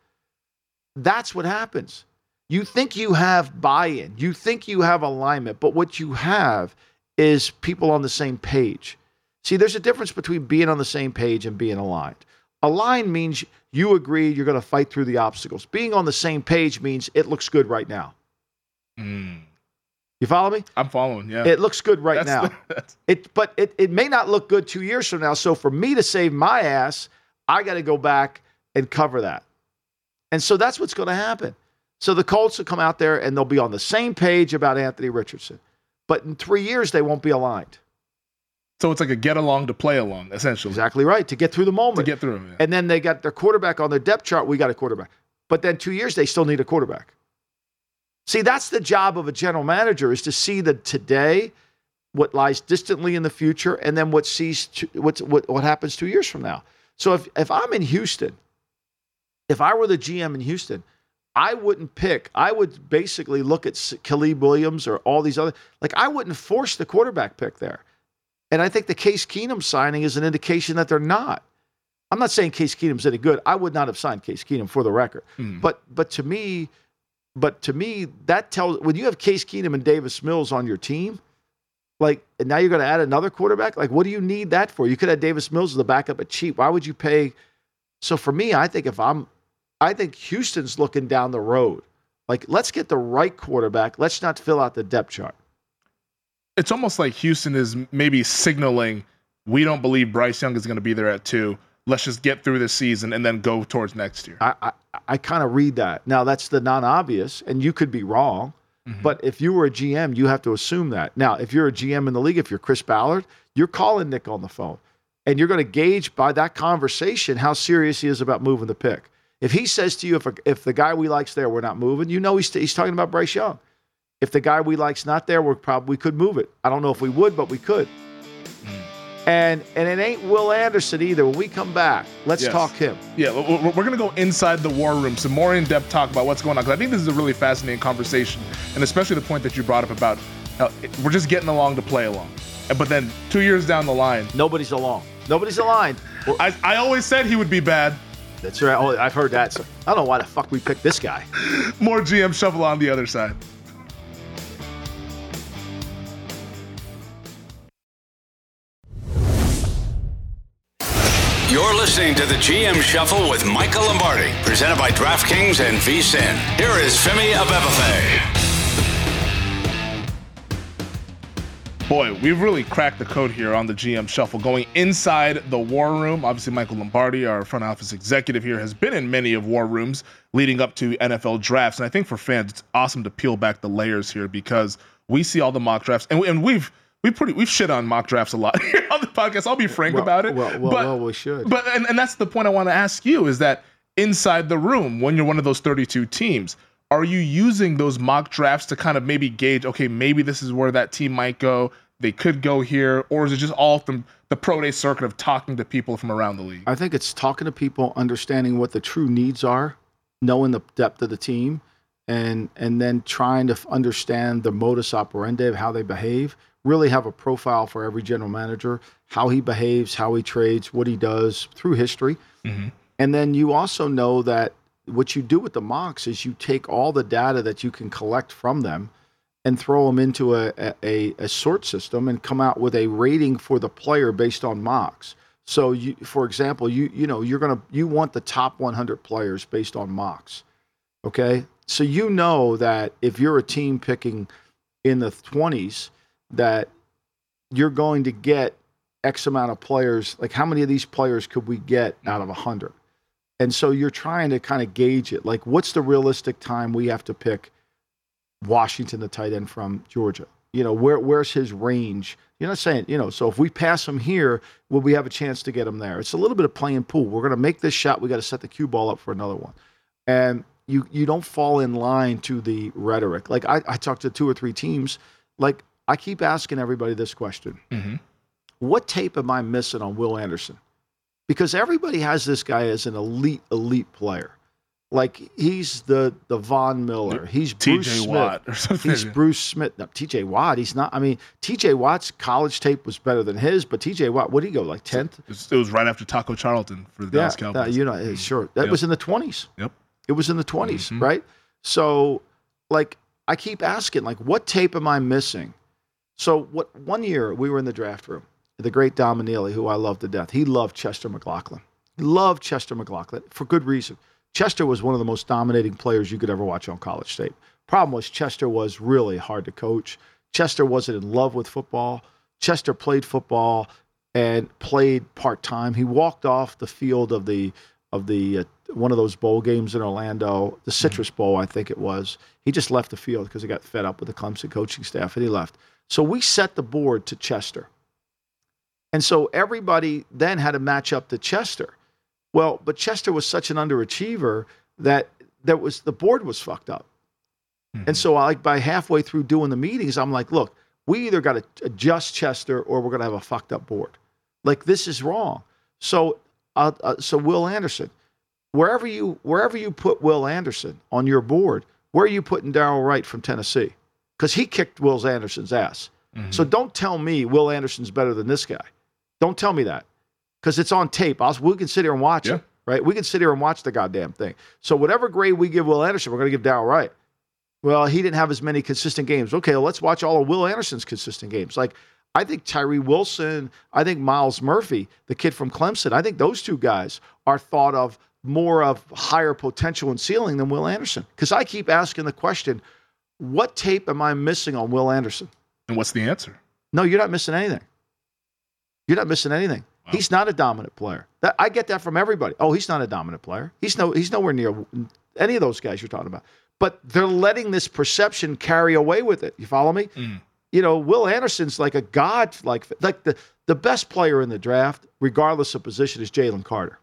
That's what happens. You think you have buy in, you think you have alignment, but what you have is people on the same page. See, there's a difference between being on the same page and being aligned. Aligned means you agree you're going to fight through the obstacles. Being on the same page means it looks good right now.
Mm.
You follow me?
I'm following. Yeah.
It looks good right
That's
now.
the- <laughs>
It, but it, it may not look good two years from now. So for me to save my ass, I got to go back and cover that. And so that's what's going to happen. So the Colts will come out there and they'll be on the same page about Anthony Richardson. But in three years, they won't be aligned.
so it's like a get along to play along, essentially,
Exactly right. To get through the moment.
to get through. Yeah.
And then they got their quarterback on their depth chart. We got a quarterback. But then two years, they still need a quarterback. See, that's the job of a general manager is to see the today, what lies distantly in the future, and then what sees what's, what what happens two years from now. So if if I'm in Houston, if I were the GM in Houston, I wouldn't pick. I would basically look at Caleb Williams or all these other. Like I wouldn't force the quarterback pick there. And I think the Case Keenum signing is an indication that they're not. I'm not saying Case Keenum's any good. I would not have signed Case Keenum for the record.
Mhm.
But but to me, but to me, that tells when you have Case Keenum and Davis Mills on your team, like and now you're going to add another quarterback. Like, what do you need that for? You could have Davis Mills as the backup at cheap. Why would you pay? So for me, I think if I'm, I think Houston's looking down the road. Like, let's get the right quarterback. Let's not fill out the depth chart.
it's almost like Houston is maybe signaling we don't believe Bryce Young is going to be there at two. Let's just get through this season and then go towards next year.
I, I, I kind of read that. Now, that's the non obvious, and you could be wrong. Mm-hmm. But if you were a GM, you have to assume that. Now, if you're a GM in the league, if you're Chris Ballard, you're calling Nick on the phone. And you're going to gauge by that conversation how serious he is about moving the pick. If he says to you, if, a, if the guy we like's there, we're not moving, you know he's, he's talking about Bryce Young. If the guy we like's not there, we're probably we could move it. I don't know if we would, but we could. And and it ain't Will Anderson either. When we come back, let's
Yes.
talk him.
Yeah, we're, going to go inside the war room, some more in-depth talk about what's going on. Because I think this is a really fascinating conversation, and especially the point that you brought up about how we're just getting along to play along. But then two years down the line,
Nobody's along. Nobody's aligned.
I, I always said he would be bad.
That's right. Oh, I've heard that. So I don't know why the fuck we picked this guy. <gasps>
More GM shuffle on the other side.
You're listening to the GM Shuffle with Michael Lombardi, presented by DraftKings and VSIN. Here is Femi Abebefe.
Boy, we've really cracked the code here on the GM Shuffle. Going inside the war room, obviously Michael Lombardi, our front office executive here, has been in many of war rooms leading up to NFL drafts. And I think for fans, it's awesome to peel back the layers here because we see all the mock drafts, and, we, and we've we pretty we've shit on mock drafts a lot <laughs> here on the podcast. I'll be frank
Well,
about it.
well, well,
but,
well, we should.
But and, and that's the point I want to ask you is that inside the room, when you're one of those 32 teams, are you using those mock drafts to kind of maybe gauge, okay, maybe this is where that team might go, they could go here, or is it just all from the pro day circuit of talking to people from around the league?
I think it's talking to people, understanding what the true needs are, knowing the depth of the team, and and then trying to understand the modus operandi of how they behave. Really have a profile for every general manager, how he behaves, how he trades, what he does through history. Mm-hmm. And then you also know that what you do with the mocks is you take all the data that you can collect from them and throw them into a, a, a sort system and come out with a rating for the player based on mocks. So you, for example, you you know you're gonna you want the top 100 players based on mocks. Okay, so you know that if you're a team picking in the 20s, that you're going to get X amount of players. Like how many of these players could we get out of 100? And so you're trying to kind of gauge it. Like what's the realistic time we have to pick Washington, the tight end from Georgia? You know, where where's his range? You're not saying, you know, so if we pass him here, will we have a chance to get him there? It's a little bit of playing pool. We're going to make this shot. We got to set the cue ball up for another one. And you you don't fall in line to the rhetoric. Like I, I talked to two or three teams. Like I keep asking everybody this question: mm-hmm. What tape am I missing on Will Anderson? Because everybody has this guy as an elite elite player. Like he's the the Von Miller. He's Bruce.
Watt or something.
He's Bruce Smith. No, TJ Watt. He's not. I mean, TJ Watt's college tape was better than his, but TJ Watt, what did he go like tenth?
It was, right after Taco Charlton for the Dallas Cowboys.
uh, you know, eh, sure. That
Yep.
was in the twenties.
Yep.
It was in the 20s,
Mhm.
right? So, like, I keep asking, like, what tape am I missing? So, what one year we were in the draft room, the great Dom Anile, who I love to death, he loved Chester McGlockton. He loved Chester McGlockton for good reason. Chester was one of the most dominating players you could ever watch on college tape. Problem was Chester was really hard to coach. Chester wasn't in love with football. Chester played football and played part time. He walked off the field of the of the uh, one of those bowl games in Orlando, the Citrus Bowl, I think it was. He just left the field because he got fed up with the Clemson coaching staff and he left. So we set the board to Chester. And so everybody then had to match up to Chester. Well, but Chester was such an underachiever that there was the board was fucked up. And so I like by halfway through doing the meetings, I'm like, look, we either got to adjust Chester or we're going to have a fucked up board. Like this is wrong. So uh, uh, so Will Anderson, wherever you wherever you put Will Anderson on your board, where are you putting Darnell Wright from Tennessee? Because he kicked Will Anderson's ass. So don't tell me Will Anderson's better than this guy. Don't tell me that because it's on tape. I'll, we can sit here and watch
Yeah.
it, right? We can sit here and watch the goddamn thing. So whatever grade we give Will Anderson, we're going to give Darnell Wright. Well, he didn't have as many consistent games. Okay, well, let's watch all of Will Anderson's consistent games. Like I think Tyree Wilson, I think Myles Murphy, the kid from Clemson, I think those two guys are thought of more of higher potential and ceiling than Will Anderson. Because I keep asking the question, what tape am I missing on Will Anderson?
And what's the answer?
No, you're not missing anything. You're not missing anything. He's not a dominant player. That, I get that from everybody. Oh, he's not a dominant player. He's no. He's nowhere near any of those guys you're talking about. But they're letting this perception carry away with it. You follow me? Mm. You know, Will Anderson's like a god. Like like the the best player in the draft, regardless of position, is Jalen Carter.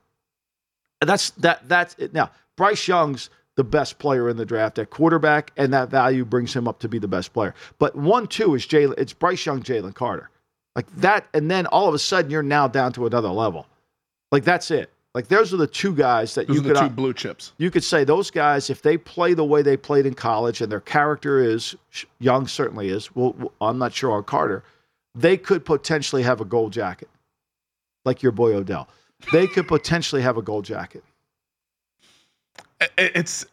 And that's that. That's it. Now Bryce Young's the best player in the draft at quarterback, and that value brings him up to be the best player. But one two is Jalen. It's Bryce Young, Jalen Carter, like that, and then all of a sudden you're now down to another level. Like that's it. Like those are the two guys that
Those
you
are the
could
two blue chips.
you could say those guys, if they play the way they played in college and their character is, Young certainly is, well, I'm not sure on Carter, they could potentially have a gold jacket, like your boy Odell. They could potentially have a gold jacket.
It's.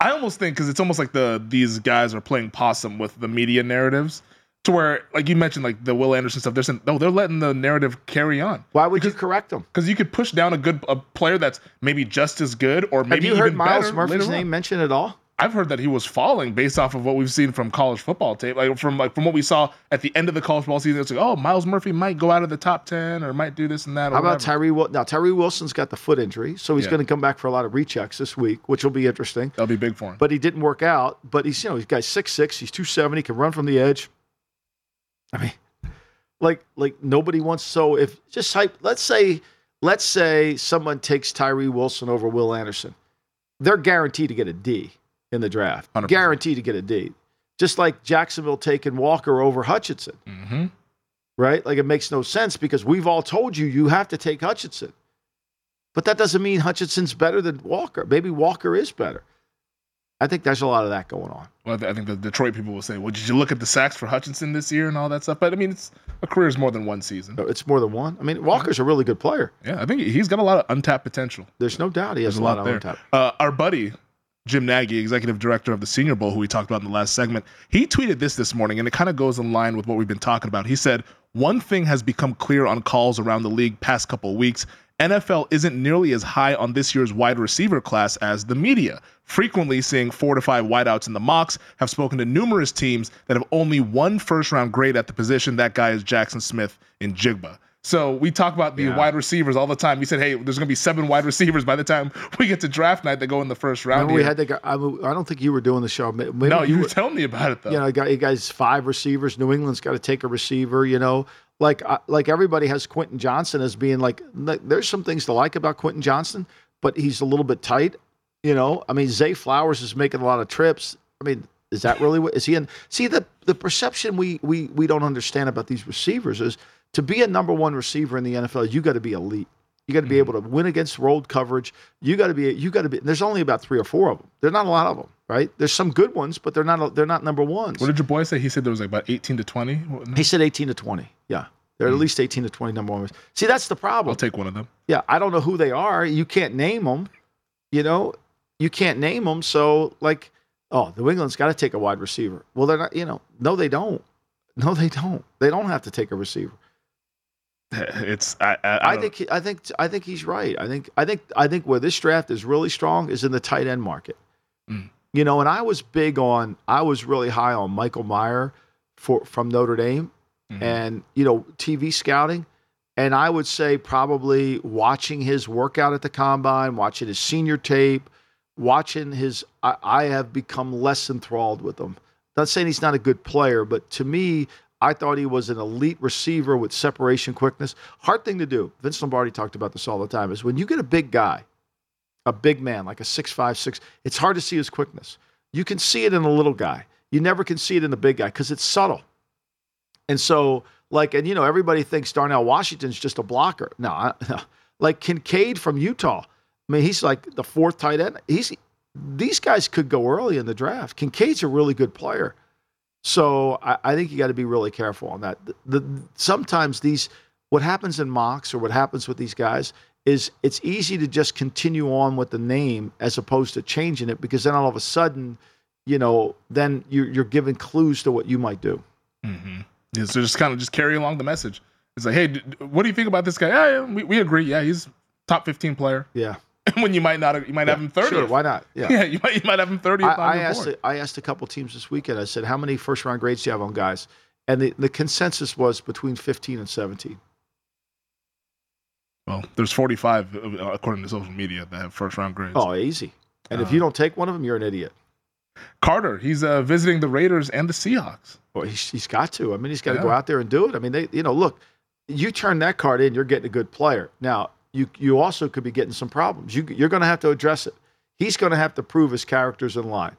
I almost think because it's almost like the these guys are playing possum with the media narratives, to where like you mentioned like the Will Anderson stuff. They're saying, no, they're letting the narrative carry on.
Why would you correct them?
Because you could push down a good a player that's maybe just as good or maybe.
Have you heard
Myles
Murphy's
later on.
name mentioned at all?
I've heard that he was falling based off of what we've seen from college football tape, like from like from what we saw at the end of the college football season. It's like, oh, Myles Murphy might go out of the top ten or might do this and that. Or
How about. Tyree? Now Tyree Wilson's got the foot injury, so he's
Yeah.
going to come back for a lot of rechecks this week, which will be interesting.
That'll be big for him.
but he didn't work out. But he's you know he's guy's six six, he's two seventy, can run from the edge. I mean, like like nobody wants. So if just hype, let's say let's say someone takes Tyree Wilson over Will Anderson, they're guaranteed to get a D in the draft.
100%.
Guaranteed to get a D. Just like Jacksonville taking Walker over Hutchinson,
hmm
right? Like it makes no sense because we've all told you you have to take Hutchinson. But that doesn't mean Hutchinson's better than Walker. Maybe Walker is better. I think there's a lot of that going on.
Well, I think the Detroit people will say, "Well, did you look at the sacks for Hutchinson this year and all that stuff?" But I mean, it's a career is more than one season.
It's more than one. I mean, Walker's a really good player.
Yeah, I think he's got a lot of untapped potential.
There's no doubt he has a lot, of
there.
on
Uh, our buddy Jim Nagy, executive director of the Senior Bowl, who we talked about in the last segment, he tweeted this this morning, and it kind of goes in line with what we've been talking about. He said, "One thing has become clear on calls around the league past couple of weeks." NFL isn't nearly as high on this year's wide receiver class as the media. Frequently seeing four to five wideouts in the mocks, have spoken to numerous teams that have only one first round grade at the position. That guy is Jackson Smith in Jigba. So we talk about the
Yeah.
wide receivers all the time. We said, hey, there's going to be seven wide receivers by the time we get to draft night that go in the first round.
Remember we had the guy. I, don't think you were doing the show. Maybe
no, you
were-
were telling me about it though.
you know, you got you guys five receivers. New England's got to take a receiver. You know, like uh, like everybody has Quentin Johnston as being like. There's some things to like about Quentin Johnston, but he's a little bit tight. You know, I mean, Zay Flowers is making a lot of trips. I mean, is that really what is he in? See the the perception we we we don't understand about these receivers is to be a number one receiver in the NFL, you got to be elite. You got to be mm-hmm. able to win against rolled coverage. You got to be. You got to be. There's only about three or four of them. There's not a lot of them, right? There's some good ones, but they're not. They're not number ones.
what did your boy say? He said there was like about 18 to 20. What-
He said 18 to 20. Yeah. There are at mm. least 18 to 20 number ones. See, that's the problem.
I'll take one of them.
yeah. I don't know who they are. You can't name them. You know, you can't name them. So, like, oh, New England's got to take a wide receiver. Well, they're not, you know, no, they don't. No, they don't. They don't have to take a receiver. <laughs>
It's I I,
I, think he- I think I think he's right. I think I think I think where this draft is really strong is in the tight end market.
Mm.
You know, and I was big on, I was really high on Michael Mayer for from Notre Dame and, you know, TV scouting. And I would say probably watching his workout at the combine, watching his senior tape, watching his, I, I have become less enthralled with him. Not saying he's not a good player, but to me, I thought he was an elite receiver with separation quickness. Hard thing to do. Vince Lombardi talked about this all the time. Is when you get a big guy, a big man like a six five six, it's hard to see his quickness. You can see it in a little guy. You never can see it in the big guy because it's subtle. And so, like, and you know, everybody thinks Darnell Washington's just a blocker. No, I, no. like Kincaid from Utah. I mean, he's like the fourth tight end. He's these guys could go early in the draft. Kincaid's a really good player. So I, I think you got to be really careful on that. The, the, sometimes these, what happens in mocks or what happens with these guys is it's easy to just continue on with the name as opposed to changing it because then all of a sudden, you know, then you're, you're giving clues to what you might do. Mm-hmm.
Yeah, so just kind of just carry along the message. It's like, hey, what do you think about this guy? Yeah, yeah we, we agree. Yeah, he's top 15 player.
Yeah. <laughs>
when you might not, you might have him 30.
Sure, why not? Yeah. <laughs>
Yeah, you might you might have him thirty.
I, I asked a, I asked a couple teams this weekend. I said, "How many first round grades do you have on guys?" And the, the consensus was between 15 and 17.
Well, there's 45 uh, according to social media that have first round grades.
Oh, easy. And if
Uh.
you don't take one of them, you're an idiot.
Carter, he's uh, visiting the Raiders and the Seahawks.
Well, he's, he's got to. I mean, he's got to go out there and do it. I mean, they, you know, look, you turn that card in, you're getting a good player. Now, you you also could be getting some problems. You you're going to have to address it. He's going to have to prove his characters in line.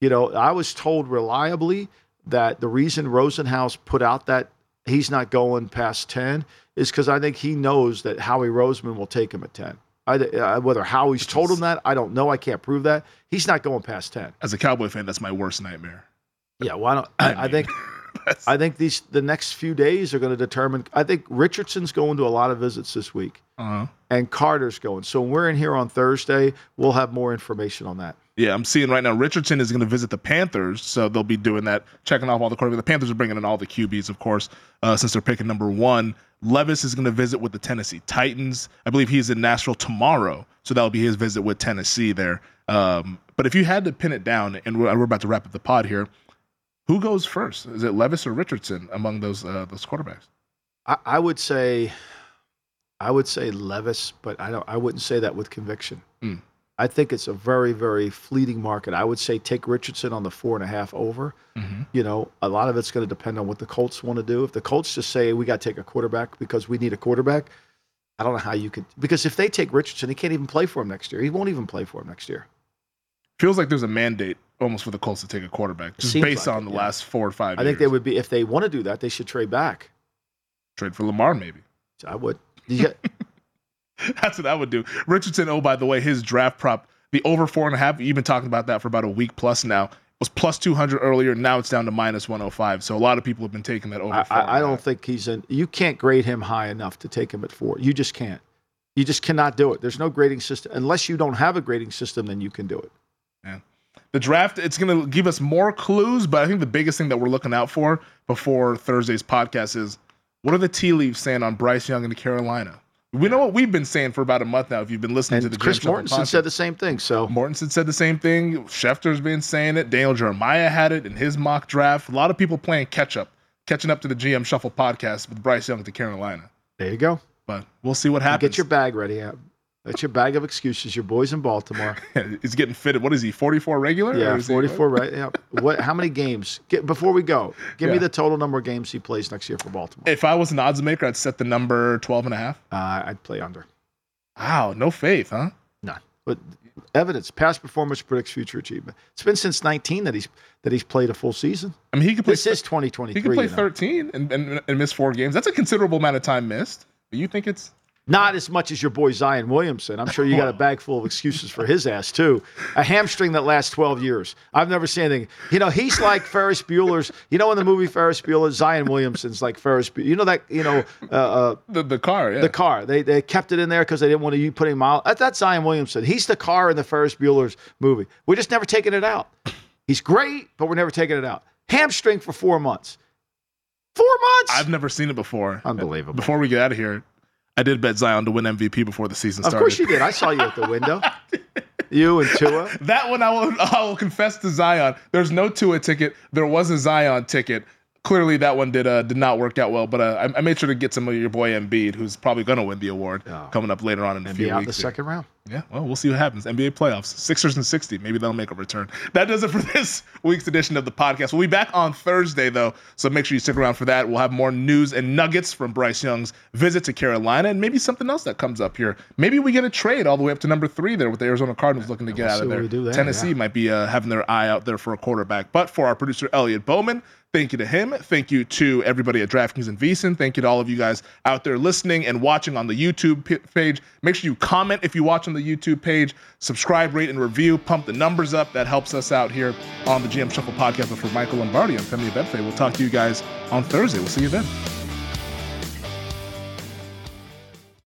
You know, I was told reliably that the reason Rosenhaus put out that he's not going past 10 is because I think he knows that Howie Roseman will take him at 10. I, uh, whether Howie's told him that, I don't know. I can't prove that. He's not going past 10.
As a Cowboy fan, that's my worst nightmare.
Yeah, why don't I, I think
That's- <laughs> <laughs>
I think these the next few days are going to determine. I think Richardson's going to a lot of visits this week,
uh-huh.
and Carter's going. So when we're in here on Thursday, we'll have more information on that.
Yeah, I'm seeing right now Richardson is going to visit the Panthers, so they'll be doing that, checking off all the quarterbacks. The Panthers are bringing in all the QBs, of course, uh, since they're picking number one. Levis is going to visit with the Tennessee Titans. I believe he's in Nashville tomorrow, so that'll be his visit with Tennessee there. Um, but if you had to pin it down, and we're, we're about to wrap up the pod here, who goes first? Is it Levis or Richardson among those uh, those quarterbacks?
I, I would say, I would say Levis, but I don't. I wouldn't say that with conviction.
Mm.
I think it's a very, very fleeting market. I would say take Richardson on the four and a half over. You know, a lot of it's going to depend on what the Colts want to do. If the Colts just say we got to take a quarterback because we need a quarterback, I don't know how you could. Because if they take Richardson, he can't even play for him next year. He won't even play for him next year.
Feels like there's a mandate almost for the Colts to take a quarterback, just
Seems
based
like
on
it,
the
yeah.
last four or five.
I think they would be if they want to do that, they should trade back.
trade for Lamar, maybe.
I would. Get, <laughs>
That's what I would do. Richardson, oh, by the way, his draft prop, the over four and a half, you've been talking about that for about a week plus now, It was plus 200 earlier. Now it's down to minus 105. So a lot of people have been taking that over
I,
four. and a
I, I don't think he's in. You can't grade him high enough to take him at four. You just can't. You just cannot do it. There's no grading system unless you don't have a grading system. Then you can do it.
The draft, it's going to give us more clues, but I think the biggest thing that we're looking out for before Thursday's podcast is what are the tea leaves saying on Bryce Young and the Carolina? We know what we've been saying for about a month now. If you've been listening to the
Chris Mortensen said the same thing. So
Mortensen said the same thing. Schefter's been saying it. Daniel Jeremiah had it in his mock draft. A lot of people playing catch up, catching up to the GM Shuffle podcast with Bryce Young to Carolina.
there you go.
But we'll see what happens.
Get your bag ready. That's your bag of excuses. Your boys in Baltimore. <laughs>
He's getting fitted. What is he? 44 regular?
Yeah,
Or is he-
44. Right. Yeah. What? How many games? Get, before we go, give me the total number of games he plays next year for Baltimore.
If I was an odds maker, I'd set the number 12 and a half.
Uh, I'd play under.
Wow, no faith, huh?
None. But evidence, past performance predicts future achievement. It's been since 19 that he's that he's played a full season.
I mean, he could play.
This is 2023.
he could play
you know.
13 and, and, and miss four games. That's a considerable amount of time missed. But you think it's
Not as much as your boy Zion Williamson. I'm sure you got a <laughs> bag full of excuses for his ass too. A hamstring that lasts 12 years. I've never seen anything. You know, he's like Ferris Bueller's. You know, in the movie Ferris Bueller, Zion Williamson's like Ferris. Bueller. You know that. You know, uh, uh,
the, the car? Yeah.
the car. They they kept it in there because they didn't want to put him out. That, that's Zion Williamson. He's the car in the Ferris Bueller's movie. We're just never taking it out. He's great, but we're never taking it out. Hamstring for four months. Four months.
I've never seen it before.
Unbelievable.
Before we get out of here, I did bet Zion to win MVP before the season started.
of course you did. I saw you at the window. <laughs> You and Tua.
that one I will I will confess to Zion. There's no Tua ticket. There was a Zion ticket. Clearly, that one did uh, did not work out well. But uh, I, I, made sure to get some of your boy Embiid, who's probably going to win the award
Oh.
coming up later on in a
And
few
be out
weeks.
the
here.
second round.
Yeah, well, we'll see what happens. NBA playoffs, Sixers and 60. Maybe they'll make a return. That does it for <laughs> this week's edition of the podcast. We'll be back on Thursday, though, so make sure you stick around for that. We'll have more news and nuggets from Bryce Young's visit to Carolina and maybe something else that comes up here. Maybe we get a trade all the way up to number three there with the Arizona Cardinals looking to get
we'll
out of there.
we do there,
Tennessee
yeah.
might be uh, having their eye out there for a quarterback. But for our producer, Elliot Bowman, Thank you to him. Thank you to everybody at DraftKings and VSiN. Thank you to all of you guys out there listening and watching on the YouTube p- page. Make sure you comment if you watch on the YouTube page. Subscribe, rate, and review. Pump the numbers up. That helps us out here on the GM Shuffle podcast. But for Michael Lombardi, I'm Femi Abebefe. We'll talk to you guys on Thursday. We'll see you then.